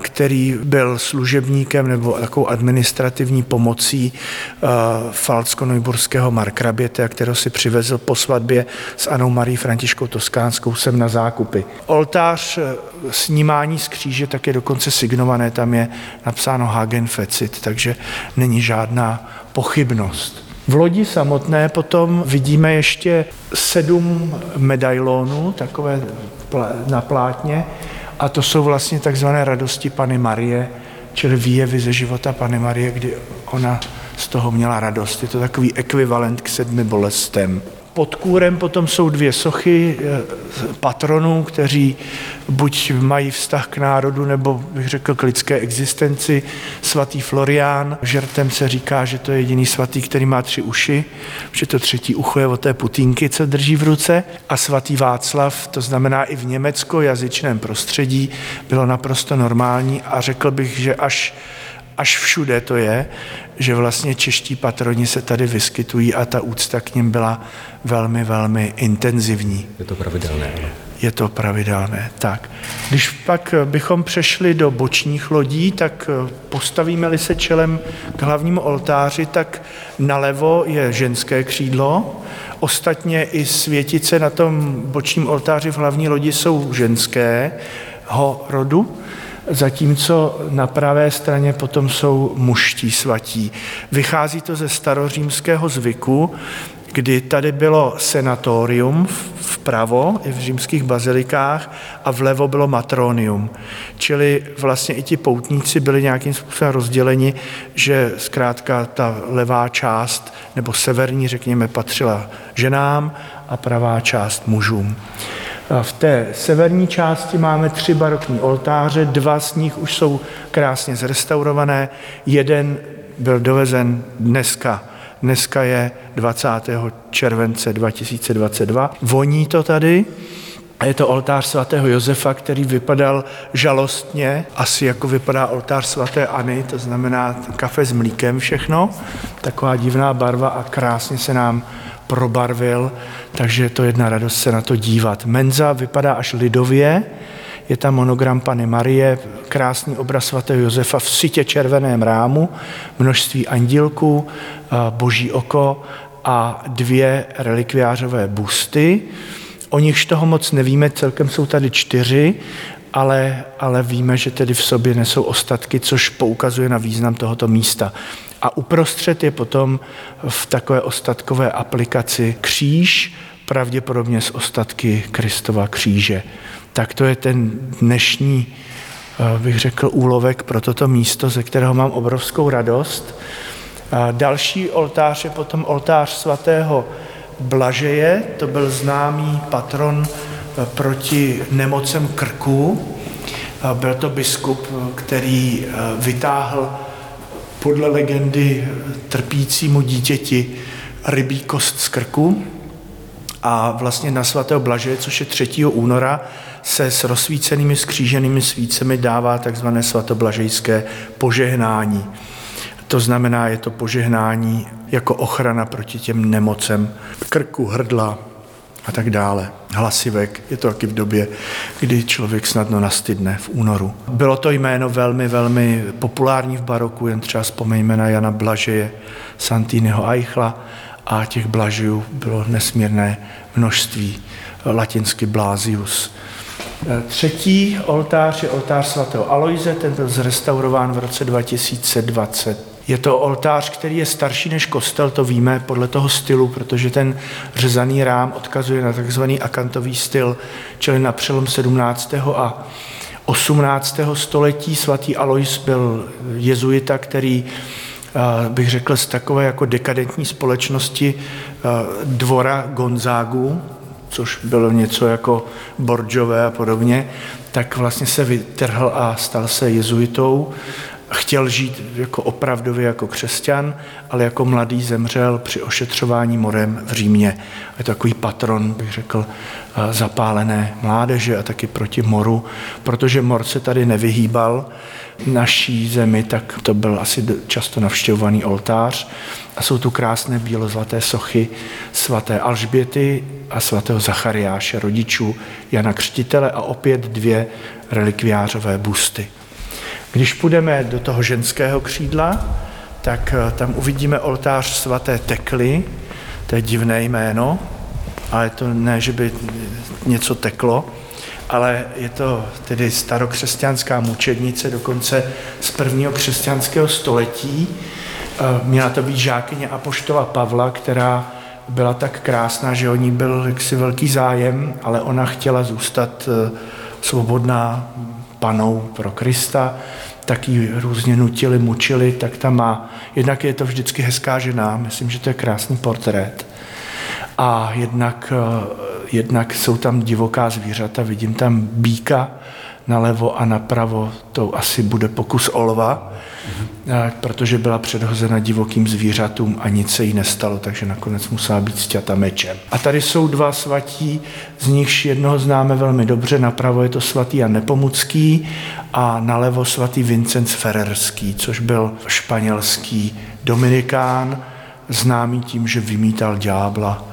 který byl služebníkem nebo takovou administrativní pomocí eh, falcko-nojburského markraběte, kterého si přivezl po svatbě s Anou Marí Františkou Toskánskou sem na zákupy. Oltář eh, snímání z kříže tak je dokonce signované, tam je napsáno Hagen Fecit, takže není žádná pochybnost. V lodi samotné potom vidíme ještě sedm medailonů, takové na plátně, a to jsou vlastně takzvané radosti Pany Marie, čili výjevy ze života Pany Marie, kdy ona z toho měla radost. Je to takový ekvivalent k sedmi bolestem. Pod kůrem potom jsou dvě sochy eh, patronů, kteří buď mají vztah k národu, nebo bych řekl k lidské existenci. Svatý Florián, žertem se říká, že to je jediný svatý, který má tři uši, že to třetí ucho je od té putínky, co drží v ruce. A svatý Václav, to znamená i v německo-jazyčném prostředí, bylo naprosto normální a řekl bych, že až až všude to je, že vlastně čeští patroni se tady vyskytují a ta úcta k ním byla velmi, velmi intenzivní. Je to pravidelné, ano. Je to pravidelné, tak. Když pak bychom přešli do bočních lodí, tak postavíme-li se čelem k hlavnímu oltáři, tak nalevo je ženské křídlo, ostatně i světice na tom bočním oltáři v hlavní lodi jsou ženského rodu, zatímco na pravé straně potom jsou muští svatí. Vychází to ze starořímského zvyku, kdy tady bylo senatorium vpravo i v římských bazilikách a vlevo bylo matronium. Čili vlastně i ti poutníci byli nějakým způsobem rozděleni, že zkrátka ta levá část nebo severní, řekněme, patřila ženám a pravá část mužům. V té severní části máme tři barokní oltáře, dva z nich už jsou krásně zrestaurované, jeden byl dovezen dneska. Dneska je 20. července 2022. Voní to tady, je to oltář svatého Josefa, který vypadal žalostně, asi jako vypadá oltář svatéAny, to znamená kafe s mlíkem všechno, taková divná barva a krásně se nám probarvil, takže je to jedna radost se na to dívat. Menza vypadá až lidově, je tam monogram Pany Marie, krásný obraz svatého Josefa v sitě červeném rámu, množství andílků, boží oko a dvě relikviářové busty. O nichž toho moc nevíme, celkem jsou tady čtyři, ale, ale víme, že tedy v sobě nesou ostatky, což poukazuje na význam tohoto místa. A uprostřed je potom v takové ostatkové aplikaci kříž, pravděpodobně z ostatky Kristova kříže. Tak to je ten dnešní, eh, bych řekl, úlovek pro toto místo, ze kterého mám obrovskou radost. A další oltář je potom oltář svatého Blažeje, to byl známý patron eh, proti nemocem krku. Byl to biskup, který eh, vytáhl podle legendy trpícímu dítěti rybí kost z krku a vlastně na svatého Blaže, což je 3. února, se s rozsvícenými skříženými svícemi dává takzvané svatoblažejské požehnání. To znamená, je to požehnání jako ochrana proti těm nemocem krku, hrdla a tak dále. Hlasivek, je to taky v době, kdy člověk snadno nastydne v únoru. Bylo to jméno velmi, velmi populární v baroku, jen třeba vzpomeňme na Jana Blažeje, Santiniho Eichla a těch blažejů bylo nesmírné množství, latinsky Blasius. Třetí oltář je oltář svatého Aloise, ten byl zrestaurován v roce 2020. Je to oltář, který je starší než kostel, to víme podle toho stylu, protože ten řezaný rám odkazuje na takzvaný akantový styl, čili na přelom 17. a 18. století. Svatý Alois byl jezuita, který bych řekl, z takové jako dekadentní společnosti dvora Gonzágu, což bylo něco jako Borgiové a podobně, tak vlastně se vytrhl a stal se jezuitou chtěl žít jako opravdově jako křesťan, ale jako mladý zemřel při ošetřování morem v Římě. Je to takový patron, bych řekl, eh, zapálené mládeže a taky proti moru, protože mor se tady nevyhýbal naší zemi, tak to byl asi často navštěvovaný oltář. A jsou tu krásné bílozlaté sochy svaté Alžběty a svatého Zachariáše, rodičů Jana Křtitele a opět dvě relikviářové busty. Když půjdeme do toho ženského křídla, tak eh, tam uvidíme oltář svaté Tekly, to je divné jméno, ale to ne, že by něco teklo, ale je to tedy starokřesťanská mučednice, dokonce z prvního křesťanského století. Eh, měla to být žákyně Apoštola Pavla, která byla tak krásná, že o ní byl jaksi velký zájem, ale ona chtěla zůstat eh, svobodná panou pro Krista, tak ji různě nutili, mučili, tak tam má, jednak je to vždycky hezká žena, myslím, že to je krásný portrét, a jednak, eh, jednak jsou tam divoká zvířata, vidím tam býka nalevo a napravo, to asi bude pokus olva, mm-hmm. protože byla předhozena divokým zvířatům a nic se jí nestalo, takže nakonec musela být stěta mečem. A tady jsou dva svatí, z nichž jednoho známe velmi dobře, napravo je to svatý Jan Nepomucký a nalevo svatý Vincenc Ferrerský, což byl španělský dominikán, známý tím, že vymítal ďábla.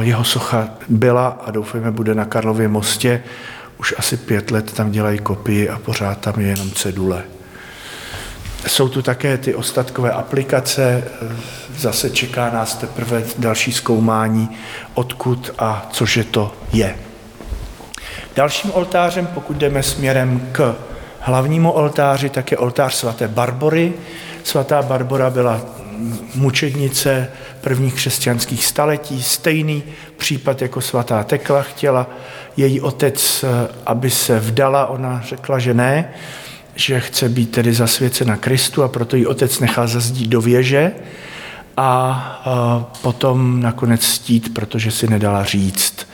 Jeho socha byla a doufejme bude na Karlově mostě. Už asi pět let tam dělají kopii a pořád tam je jenom cedule. Jsou tu také ty ostatkové aplikace, zase čeká nás teprve další zkoumání, odkud a cože to je. Dalším oltářem, pokud jdeme směrem k hlavnímu oltáři, tak je oltář svaté Barbory. Svatá Barbora byla mučednice prvních křesťanských staletí, stejný případ jako svatá Tekla. Chtěla její otec, aby se vdala, ona řekla, že ne, že chce být tedy zasvěcena Kristu a proto ji otec nechal zazdít do věže a potom nakonec stít, protože si nedala říct.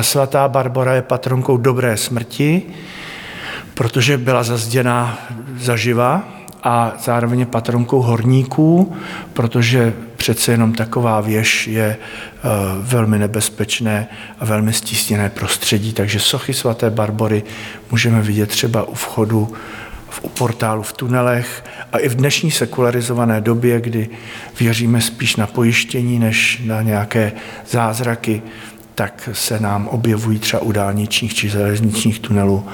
Svatá Barbara je patronkou dobré smrti, protože byla zazděná zaživa a zároveň patronkou horníků, protože přece jenom taková věž je eh, velmi nebezpečné a velmi stísněné prostředí. Takže sochy svaté Barbory můžeme vidět třeba u vchodu v, u portálu v tunelech a i v dnešní sekularizované době, kdy věříme spíš na pojištění než na nějaké zázraky, tak se nám objevují třeba u dálničních či železničních tunelů,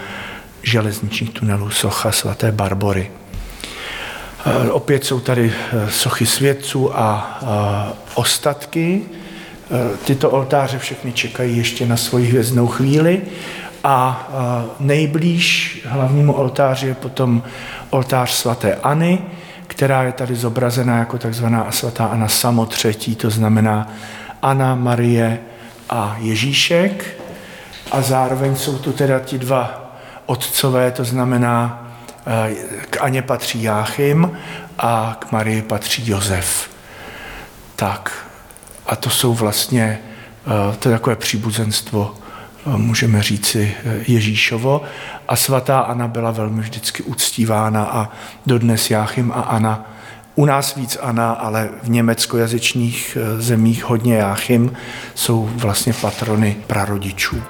železničních tunelů socha svaté Barbory. E, opět jsou tady e, sochy svědců a ostatky. Tyto oltáře všechny čekají ještě na svoji hvězdnou chvíli a nejblíž hlavnímu oltáři je potom oltář svatéAny, která je tady zobrazená jako takzvaná svatá Ana samotřetí, to znamená Ana, Marie a Ježíšek. A zároveň jsou tu teda ti dva otcové, to znamená k Aně patří Jáchym a k Marii patří Josef. Tak a to jsou vlastně, to je takové příbuzenstvo můžeme říci eh, Ježíšovo. A svatá Ana byla velmi vždycky uctívána a dodnes Jáchym a Ana, u nás víc Ana, ale v německojazyčných eh, zemích hodně Jáchym, jsou vlastně patrony prarodičů.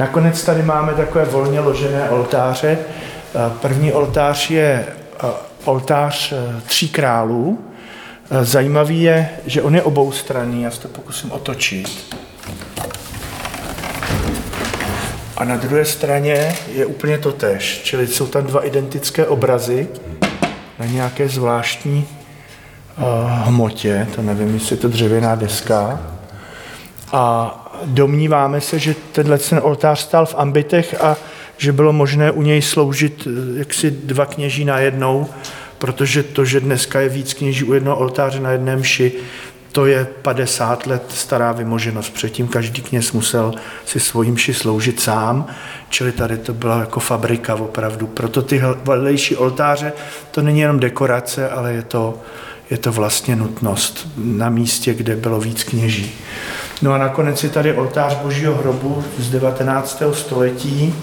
Nakonec tady máme takové volně ložené oltáře. První oltář je oltář tří králů. Zajímavý je, že on je oboustranný, já se to pokusím otočit. A na druhé straně je úplně to tež, čili jsou tam dva identické obrazy na nějaké zvláštní uh, hmotě, to nevím, jestli je to dřevěná deska. A domníváme se, že tenhle ten oltář stál v ambitech a že bylo možné u něj sloužit eh, jaksi dva kněží na jednou, protože to, že dneska je víc kněží u jednoho oltáře na jedné mši, to je 50 let stará vymoženost. Předtím každý kněz musel si svojí mši sloužit sám, čili tady to byla jako fabrika opravdu. Proto ty vedlejší oltáře, to není jenom dekorace, ale je to, je to vlastně nutnost na místě, kde bylo víc kněží. No a nakonec je tady oltář Božího hrobu z 19. století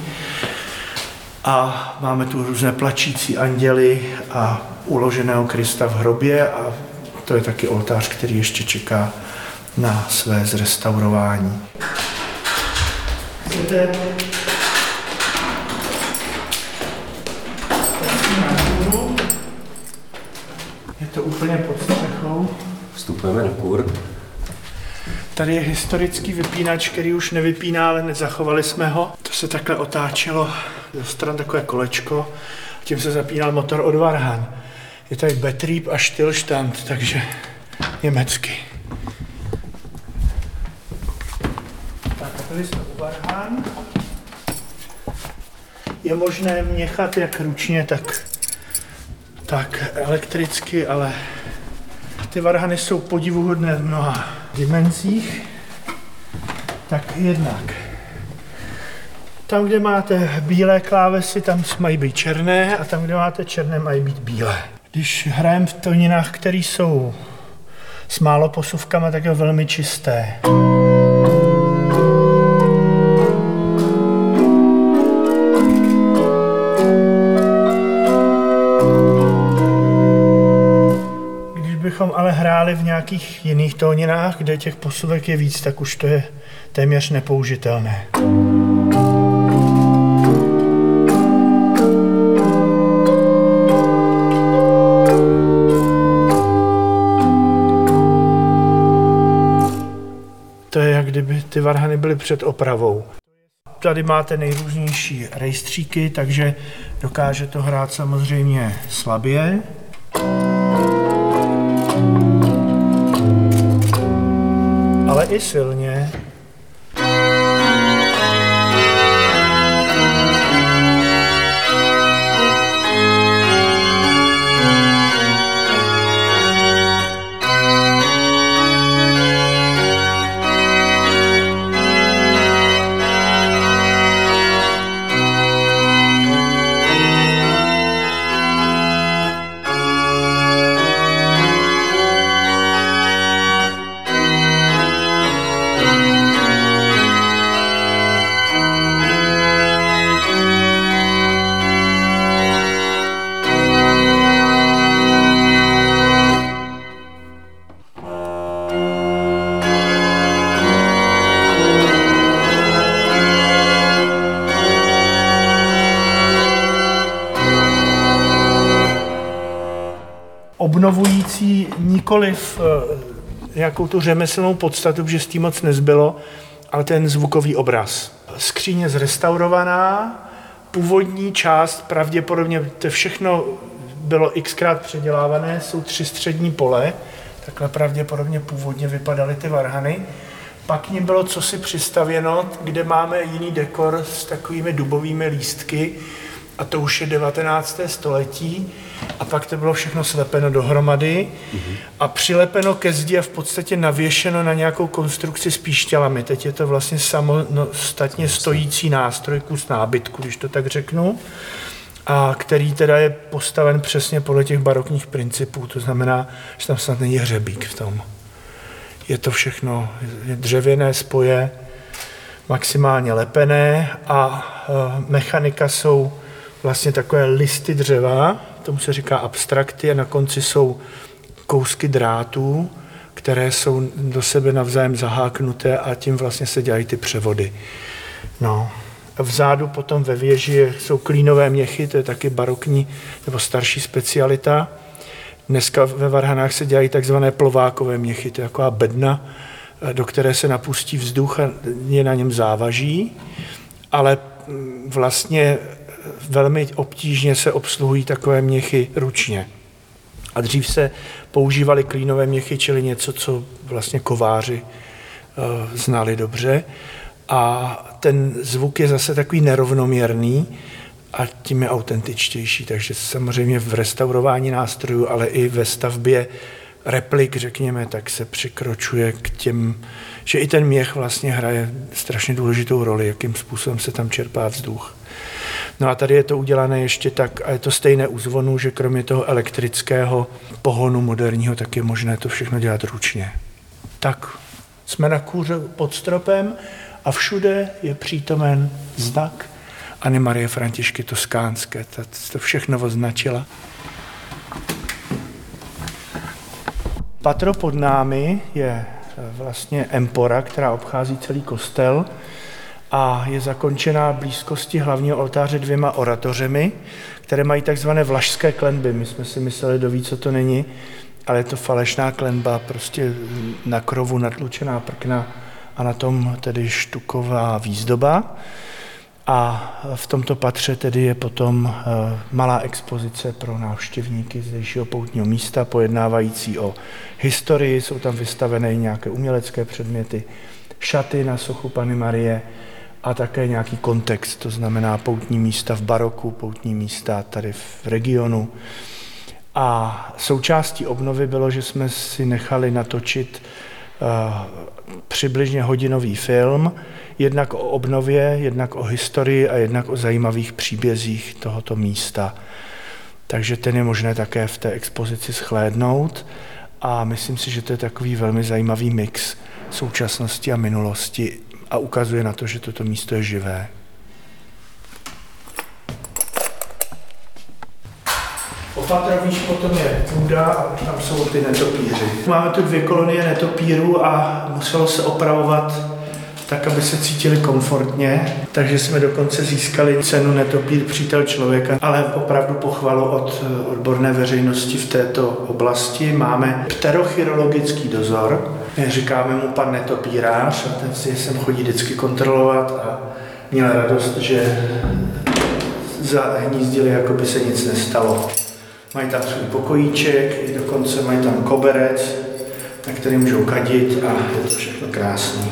a máme tu různé plačící anděly a uloženého Krista v hrobě a to je taky oltář, který ještě čeká na své zrestaurování. Je to úplně pod střechou. Vstupujeme na kur. Tady je historický vypínač, který už nevypíná, ale nezachovali jsme ho. To se takhle otáčelo do stran takové kolečko. Tím se zapínal motor od Varhan. Je tady Betrieb a Stillstand, takže německy. Tak tady jsme u Varhan. Je možné měchat jak ručně, tak, tak elektricky, ale ty varhany jsou podivuhodné v mnoha dimenzích. Tak jednak tam, kde máte bílé klávesy, tam mají být černé a tam, kde máte černé, mají být bílé. Když hrajeme v toninách, které jsou s málo posuvkama, tak je velmi čisté. Když bychom ale hráli v nějakých jiných tóninách, kde těch posuvek je víc, tak už to je téměř nepoužitelné. To je jak kdyby ty varhany byly před opravou. Tady máte nejrůznější rejstříky, takže dokáže to hrát samozřejmě slabě. Ale i silně. Nikoliv eh, nějakou tu řemeslnou podstatu, že s tím moc nezbylo, ale ten zvukový obraz. Skříně zrestaurovaná, původní část, pravděpodobně to všechno bylo xkrát předělávané, jsou tři střední pole, takhle pravděpodobně původně vypadaly ty varhany. Pak ním bylo cosi přistavěno, kde máme jiný dekor s takovými dubovými lístky, a to už je 19. století a pak to bylo všechno slepeno dohromady mm-hmm. a přilepeno ke zdi a v podstatě navěšeno na nějakou konstrukci s píšťalami. Teď je to vlastně samostatně stojící nástroj, kus nábytku, když to tak řeknu, a který teda je postaven přesně podle těch barokních principů, to znamená, že tam snad není hřebík v tom. Je to všechno je dřevěné spoje, maximálně lepené a e, mechanika jsou vlastně takové listy dřeva, tomu se říká abstrakty a na konci jsou kousky drátů, které jsou do sebe navzájem zaháknuté a tím vlastně se dělají ty převody. No. Vzadu potom ve věži jsou klínové měchy, to je taky barokní nebo starší specialita. Dneska ve Varhanách se dělají takzvané plovákové měchy, to je taková bedna, do které se napustí vzduch a je na něm závaží, ale mm, vlastně velmi obtížně se obsluhují takové měchy ručně. A dřív se používaly klínové měchy, čili něco, co vlastně kováři uh, znali dobře. A ten zvuk je zase takový nerovnoměrný a tím je autentičtější. Takže samozřejmě v restaurování nástrojů, ale i ve stavbě replik, řekněme, tak se přikročuje k těm, že i ten měch vlastně hraje strašně důležitou roli, jakým způsobem se tam čerpá vzduch. No a tady je to udělané ještě tak, a je to stejné u zvonu, že kromě toho elektrického pohonu moderního, tak je možné to všechno dělat ručně. Tak jsme na kůře pod stropem a všude je přítomen znak Anny Marie Františky Toskánské. Ta to všechno označila. Patro pod námi je vlastně empora, která obchází celý kostel a je zakončená blízkosti hlavního oltáře dvěma oratořemi, které mají takzvané vlašské klenby. My jsme si mysleli, do ví, co to není, ale je to falešná klenba, prostě na krovu natlučená prkna a na tom tedy štuková výzdoba. A v tomto patře tedy je potom eh, malá expozice pro návštěvníky zdejšího poutního místa, pojednávající o historii, jsou tam vystavené nějaké umělecké předměty, šaty na sochu Pany Marie, a také nějaký kontext, to znamená poutní místa v baroku, poutní místa tady v regionu. A součástí obnovy bylo, že jsme si nechali natočit uh, přibližně hodinový film, jednak o obnově, jednak o historii a jednak o zajímavých příbězích tohoto místa. Takže ten je možné také v té expozici schlédnout a myslím si, že to je takový velmi zajímavý mix současnosti a minulosti a ukazuje na to, že toto místo je živé. Opatrovníš potom je půda a tam jsou ty netopíři. Máme tu dvě kolonie netopírů a muselo se opravovat tak, aby se cítili komfortně. Takže jsme dokonce získali cenu Netopír přítel člověka, ale opravdu pochvalu od odborné veřejnosti v této oblasti. Máme pterochirologický dozor, Říkáme mu pan netopírář a ten si sem chodí vždycky kontrolovat a měl radost, že zahnízdili, jako by se nic nestalo. Mají tam svůj pokojíček, dokonce mají tam koberec, na který můžou kadit a je to všechno krásné.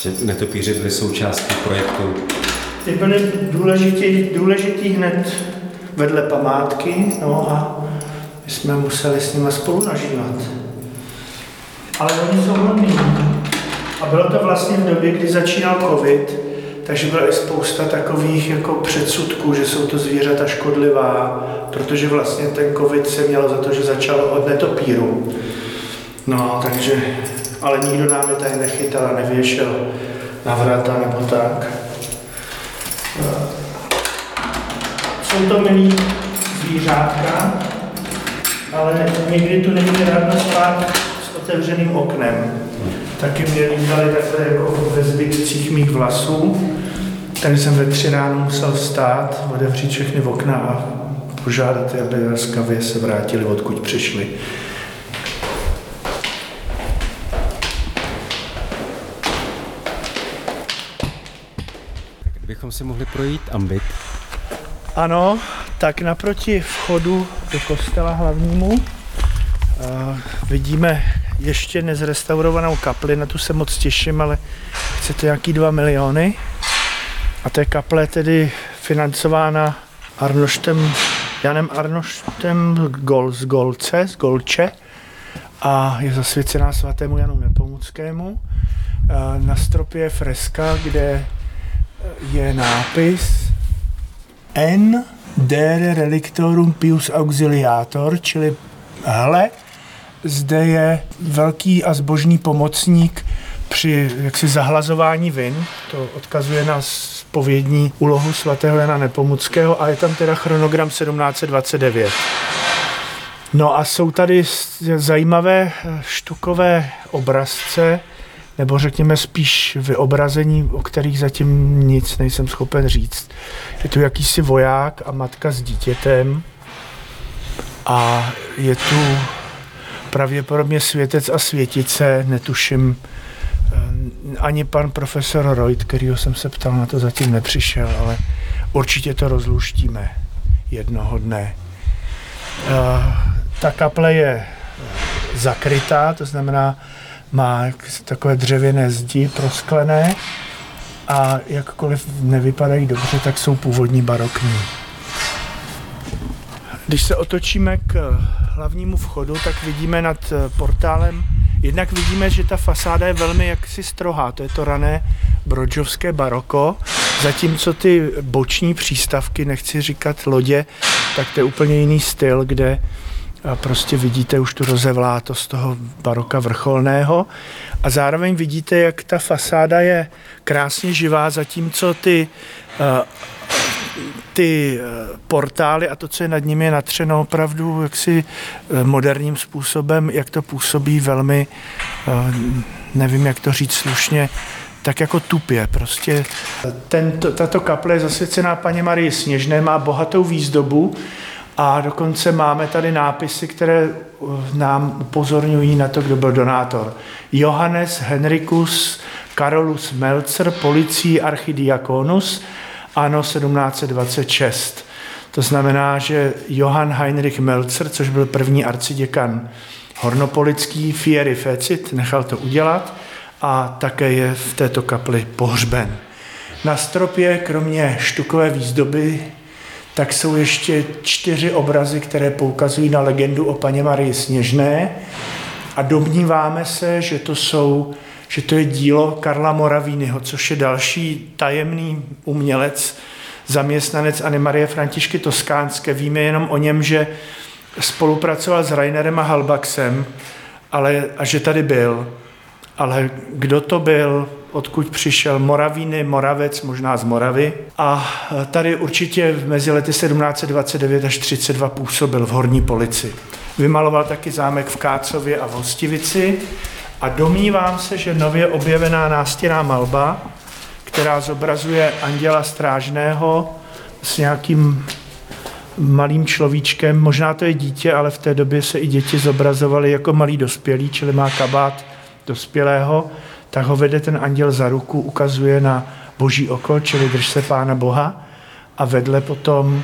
Že netopíři byli součástí projektu? Ty byly důležitý, důležitý hned vedle památky, no a my jsme museli s nimi spolu nažívat ale oni jsou hodní. A bylo to vlastně v době, kdy začínal covid, takže byla i spousta takových jako předsudků, že jsou to zvířata škodlivá, protože vlastně ten covid se měl za to, že začal od netopíru. No, takže, ale nikdo nám je tady nechytal a nevěšel na vrata nebo tak. Jsou to milí zvířátka, ale někdy tu není radno spát otevřeným oknem. Taky mě líbali takhle jako ve zbytcích mých vlasů, takže jsem ve tři ráno musel vstát, otevřít všechny okna a požádat je, aby laskavě se vrátili, odkud přišli. Kdybychom si mohli projít ambit. Ano, tak naproti vchodu do kostela hlavnímu uh, vidíme ještě nezrestaurovanou kapli, na tu se moc těším, ale chce to nějaký 2 miliony. A té kaple tedy financována Arnoštem, Janem Arnoštem Gol, z Golce, z Golče a je zasvěcená svatému Janu Nepomuckému. Na stropě je freska, kde je nápis N dere relictorum pius auxiliator, čili hle, zde je velký a zbožný pomocník při jaksi zahlazování vin. To odkazuje na spovědní úlohu svatého Jana Nepomuckého a je tam teda chronogram 1729. No a jsou tady zajímavé štukové obrazce nebo řekněme spíš vyobrazení, o kterých zatím nic nejsem schopen říct. Je tu jakýsi voják a matka s dítětem a je tu pravděpodobně světec a světice, netuším, eh, ani pan profesor Reut, kterýho jsem se ptal, na to zatím nepřišel, ale určitě to rozluštíme jednoho dne. Eh, ta kaple je zakrytá, to znamená, má takové dřevěné zdi prosklené a jakkoliv nevypadají dobře, tak jsou původní barokní. Když se otočíme k hlavnímu vchodu, tak vidíme nad portálem, jednak vidíme, že ta fasáda je velmi jaksi strohá, to je to rané brodžovské baroko, zatímco ty boční přístavky, nechci říkat lodě, tak to je úplně jiný styl, kde a prostě vidíte už tu rozevlátost toho baroka vrcholného. A zároveň vidíte, jak ta fasáda je krásně živá, zatímco ty, eh, ty eh, portály a to, co je nad nimi je natřeno opravdu jaksi eh, moderním způsobem, jak to působí velmi, nevím, jak to říct slušně, tak jako tupě. Prostě Tento, tato kaple je zasvěcená paně Marii Sněžné, má bohatou výzdobu a dokonce máme tady nápisy, které nám upozorňují na to, kdo byl donátor. Johannes Henricus Carolus Melzer, policií archidiakonus, ano 1726. To znamená, že Johann Heinrich Melzer, což byl první arciděkan hornopolický, Fieri Fecit, nechal to udělat a také je v této kapli pohřben. Na stropě, kromě štukové výzdoby, tak jsou ještě čtyři obrazy, které poukazují na legendu o paně Marii Sněžné a domníváme se, že to jsou že to je dílo Karla Moravínyho, což je další tajemný umělec, zaměstnanec Anny Marie Františky Toskánské. Víme jenom o něm, že spolupracoval s Rainerem a Halbaxem ale, a že tady byl. Ale kdo to byl, odkud přišel Moravíny, Moravec, možná z Moravy. A tady určitě mezi lety 1729 až 32 působil v horní polici. Vymaloval taky zámek v Kácově a v Hostivici a domnívám se, že nově objevená nástěná malba, která zobrazuje anděla strážného s nějakým malým človíčkem, možná to je dítě, ale v té době se i děti zobrazovaly jako malý dospělý, čili má kabát dospělého, tak ho vede ten anděl za ruku, ukazuje na boží oko, čili drž se Pána Boha a vedle potom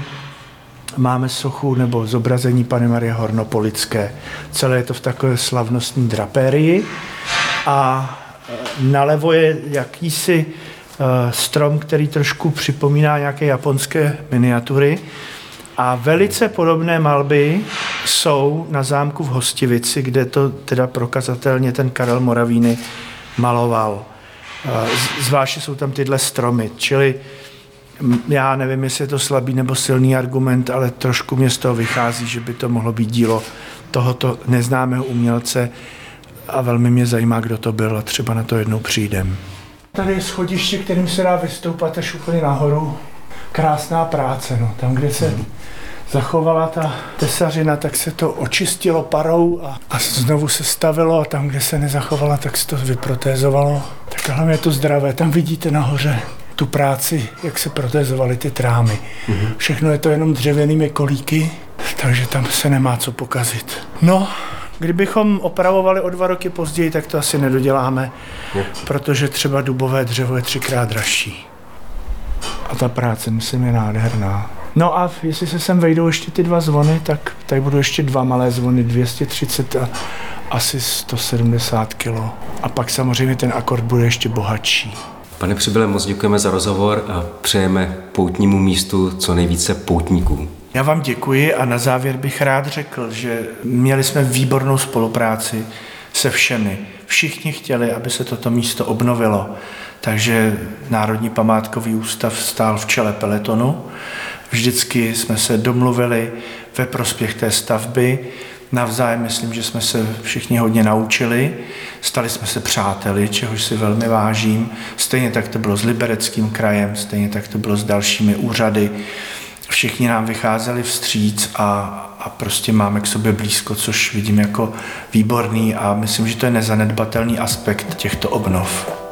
máme sochu nebo zobrazení Pany Marie Hornopolické. Celé je to v takové slavnostní drapérii a e, nalevo je jakýsi e, strom, který trošku připomíná nějaké japonské miniatury. A velice podobné malby jsou na zámku v Hostivici, kde to teda prokazatelně ten Karel Moravíny maloval. Zvláště jsou tam tyhle stromy, čili já nevím, jestli je to slabý nebo silný argument, ale trošku mě z toho vychází, že by to mohlo být dílo tohoto neznámého umělce a velmi mě zajímá, kdo to byl a třeba na to jednou přijdem. Tady je schodiště, kterým se dá vystoupat až úplně nahoru. Krásná práce, no. tam, kde se zachovala ta tesařina, tak se to očistilo parou a, a znovu se stavilo a tam, kde se nezachovala, tak se to vyprotézovalo. Tak hlavně je to zdravé. Tam vidíte nahoře tu práci, jak se protézovaly ty trámy. Mm-hmm. Všechno je to jenom dřevěnými kolíky, takže tam se nemá co pokazit. No, kdybychom opravovali o dva roky později, tak to asi nedoděláme, protože třeba dubové dřevo je třikrát dražší. A ta práce, myslím, je nádherná. No a jestli se sem vejdou ještě ty dva zvony, tak tady budou ještě dva malé zvony, 230 a asi 170 kilo. A pak samozřejmě ten akord bude ještě bohatší. Pane Přibyle, moc děkujeme za rozhovor a přejeme poutnímu místu co nejvíce poutníků. Já vám děkuji a na závěr bych rád řekl, že měli jsme výbornou spolupráci se všemi. Všichni chtěli, aby se toto místo obnovilo, takže Národní památkový ústav stál v čele peletonu. Vždycky jsme se domluvili ve prospěch té stavby. Navzájem myslím, že jsme se všichni hodně naučili. Stali jsme se přáteli, čehož si velmi vážím. Stejně tak to bylo s Libereckým krajem, stejně tak to bylo s dalšími úřady. všichni nám vycházeli vstříc a, a prostě máme k sobě blízko, což vidím jako výborný a myslím, že to je nezanedbatelný aspekt těchto obnov.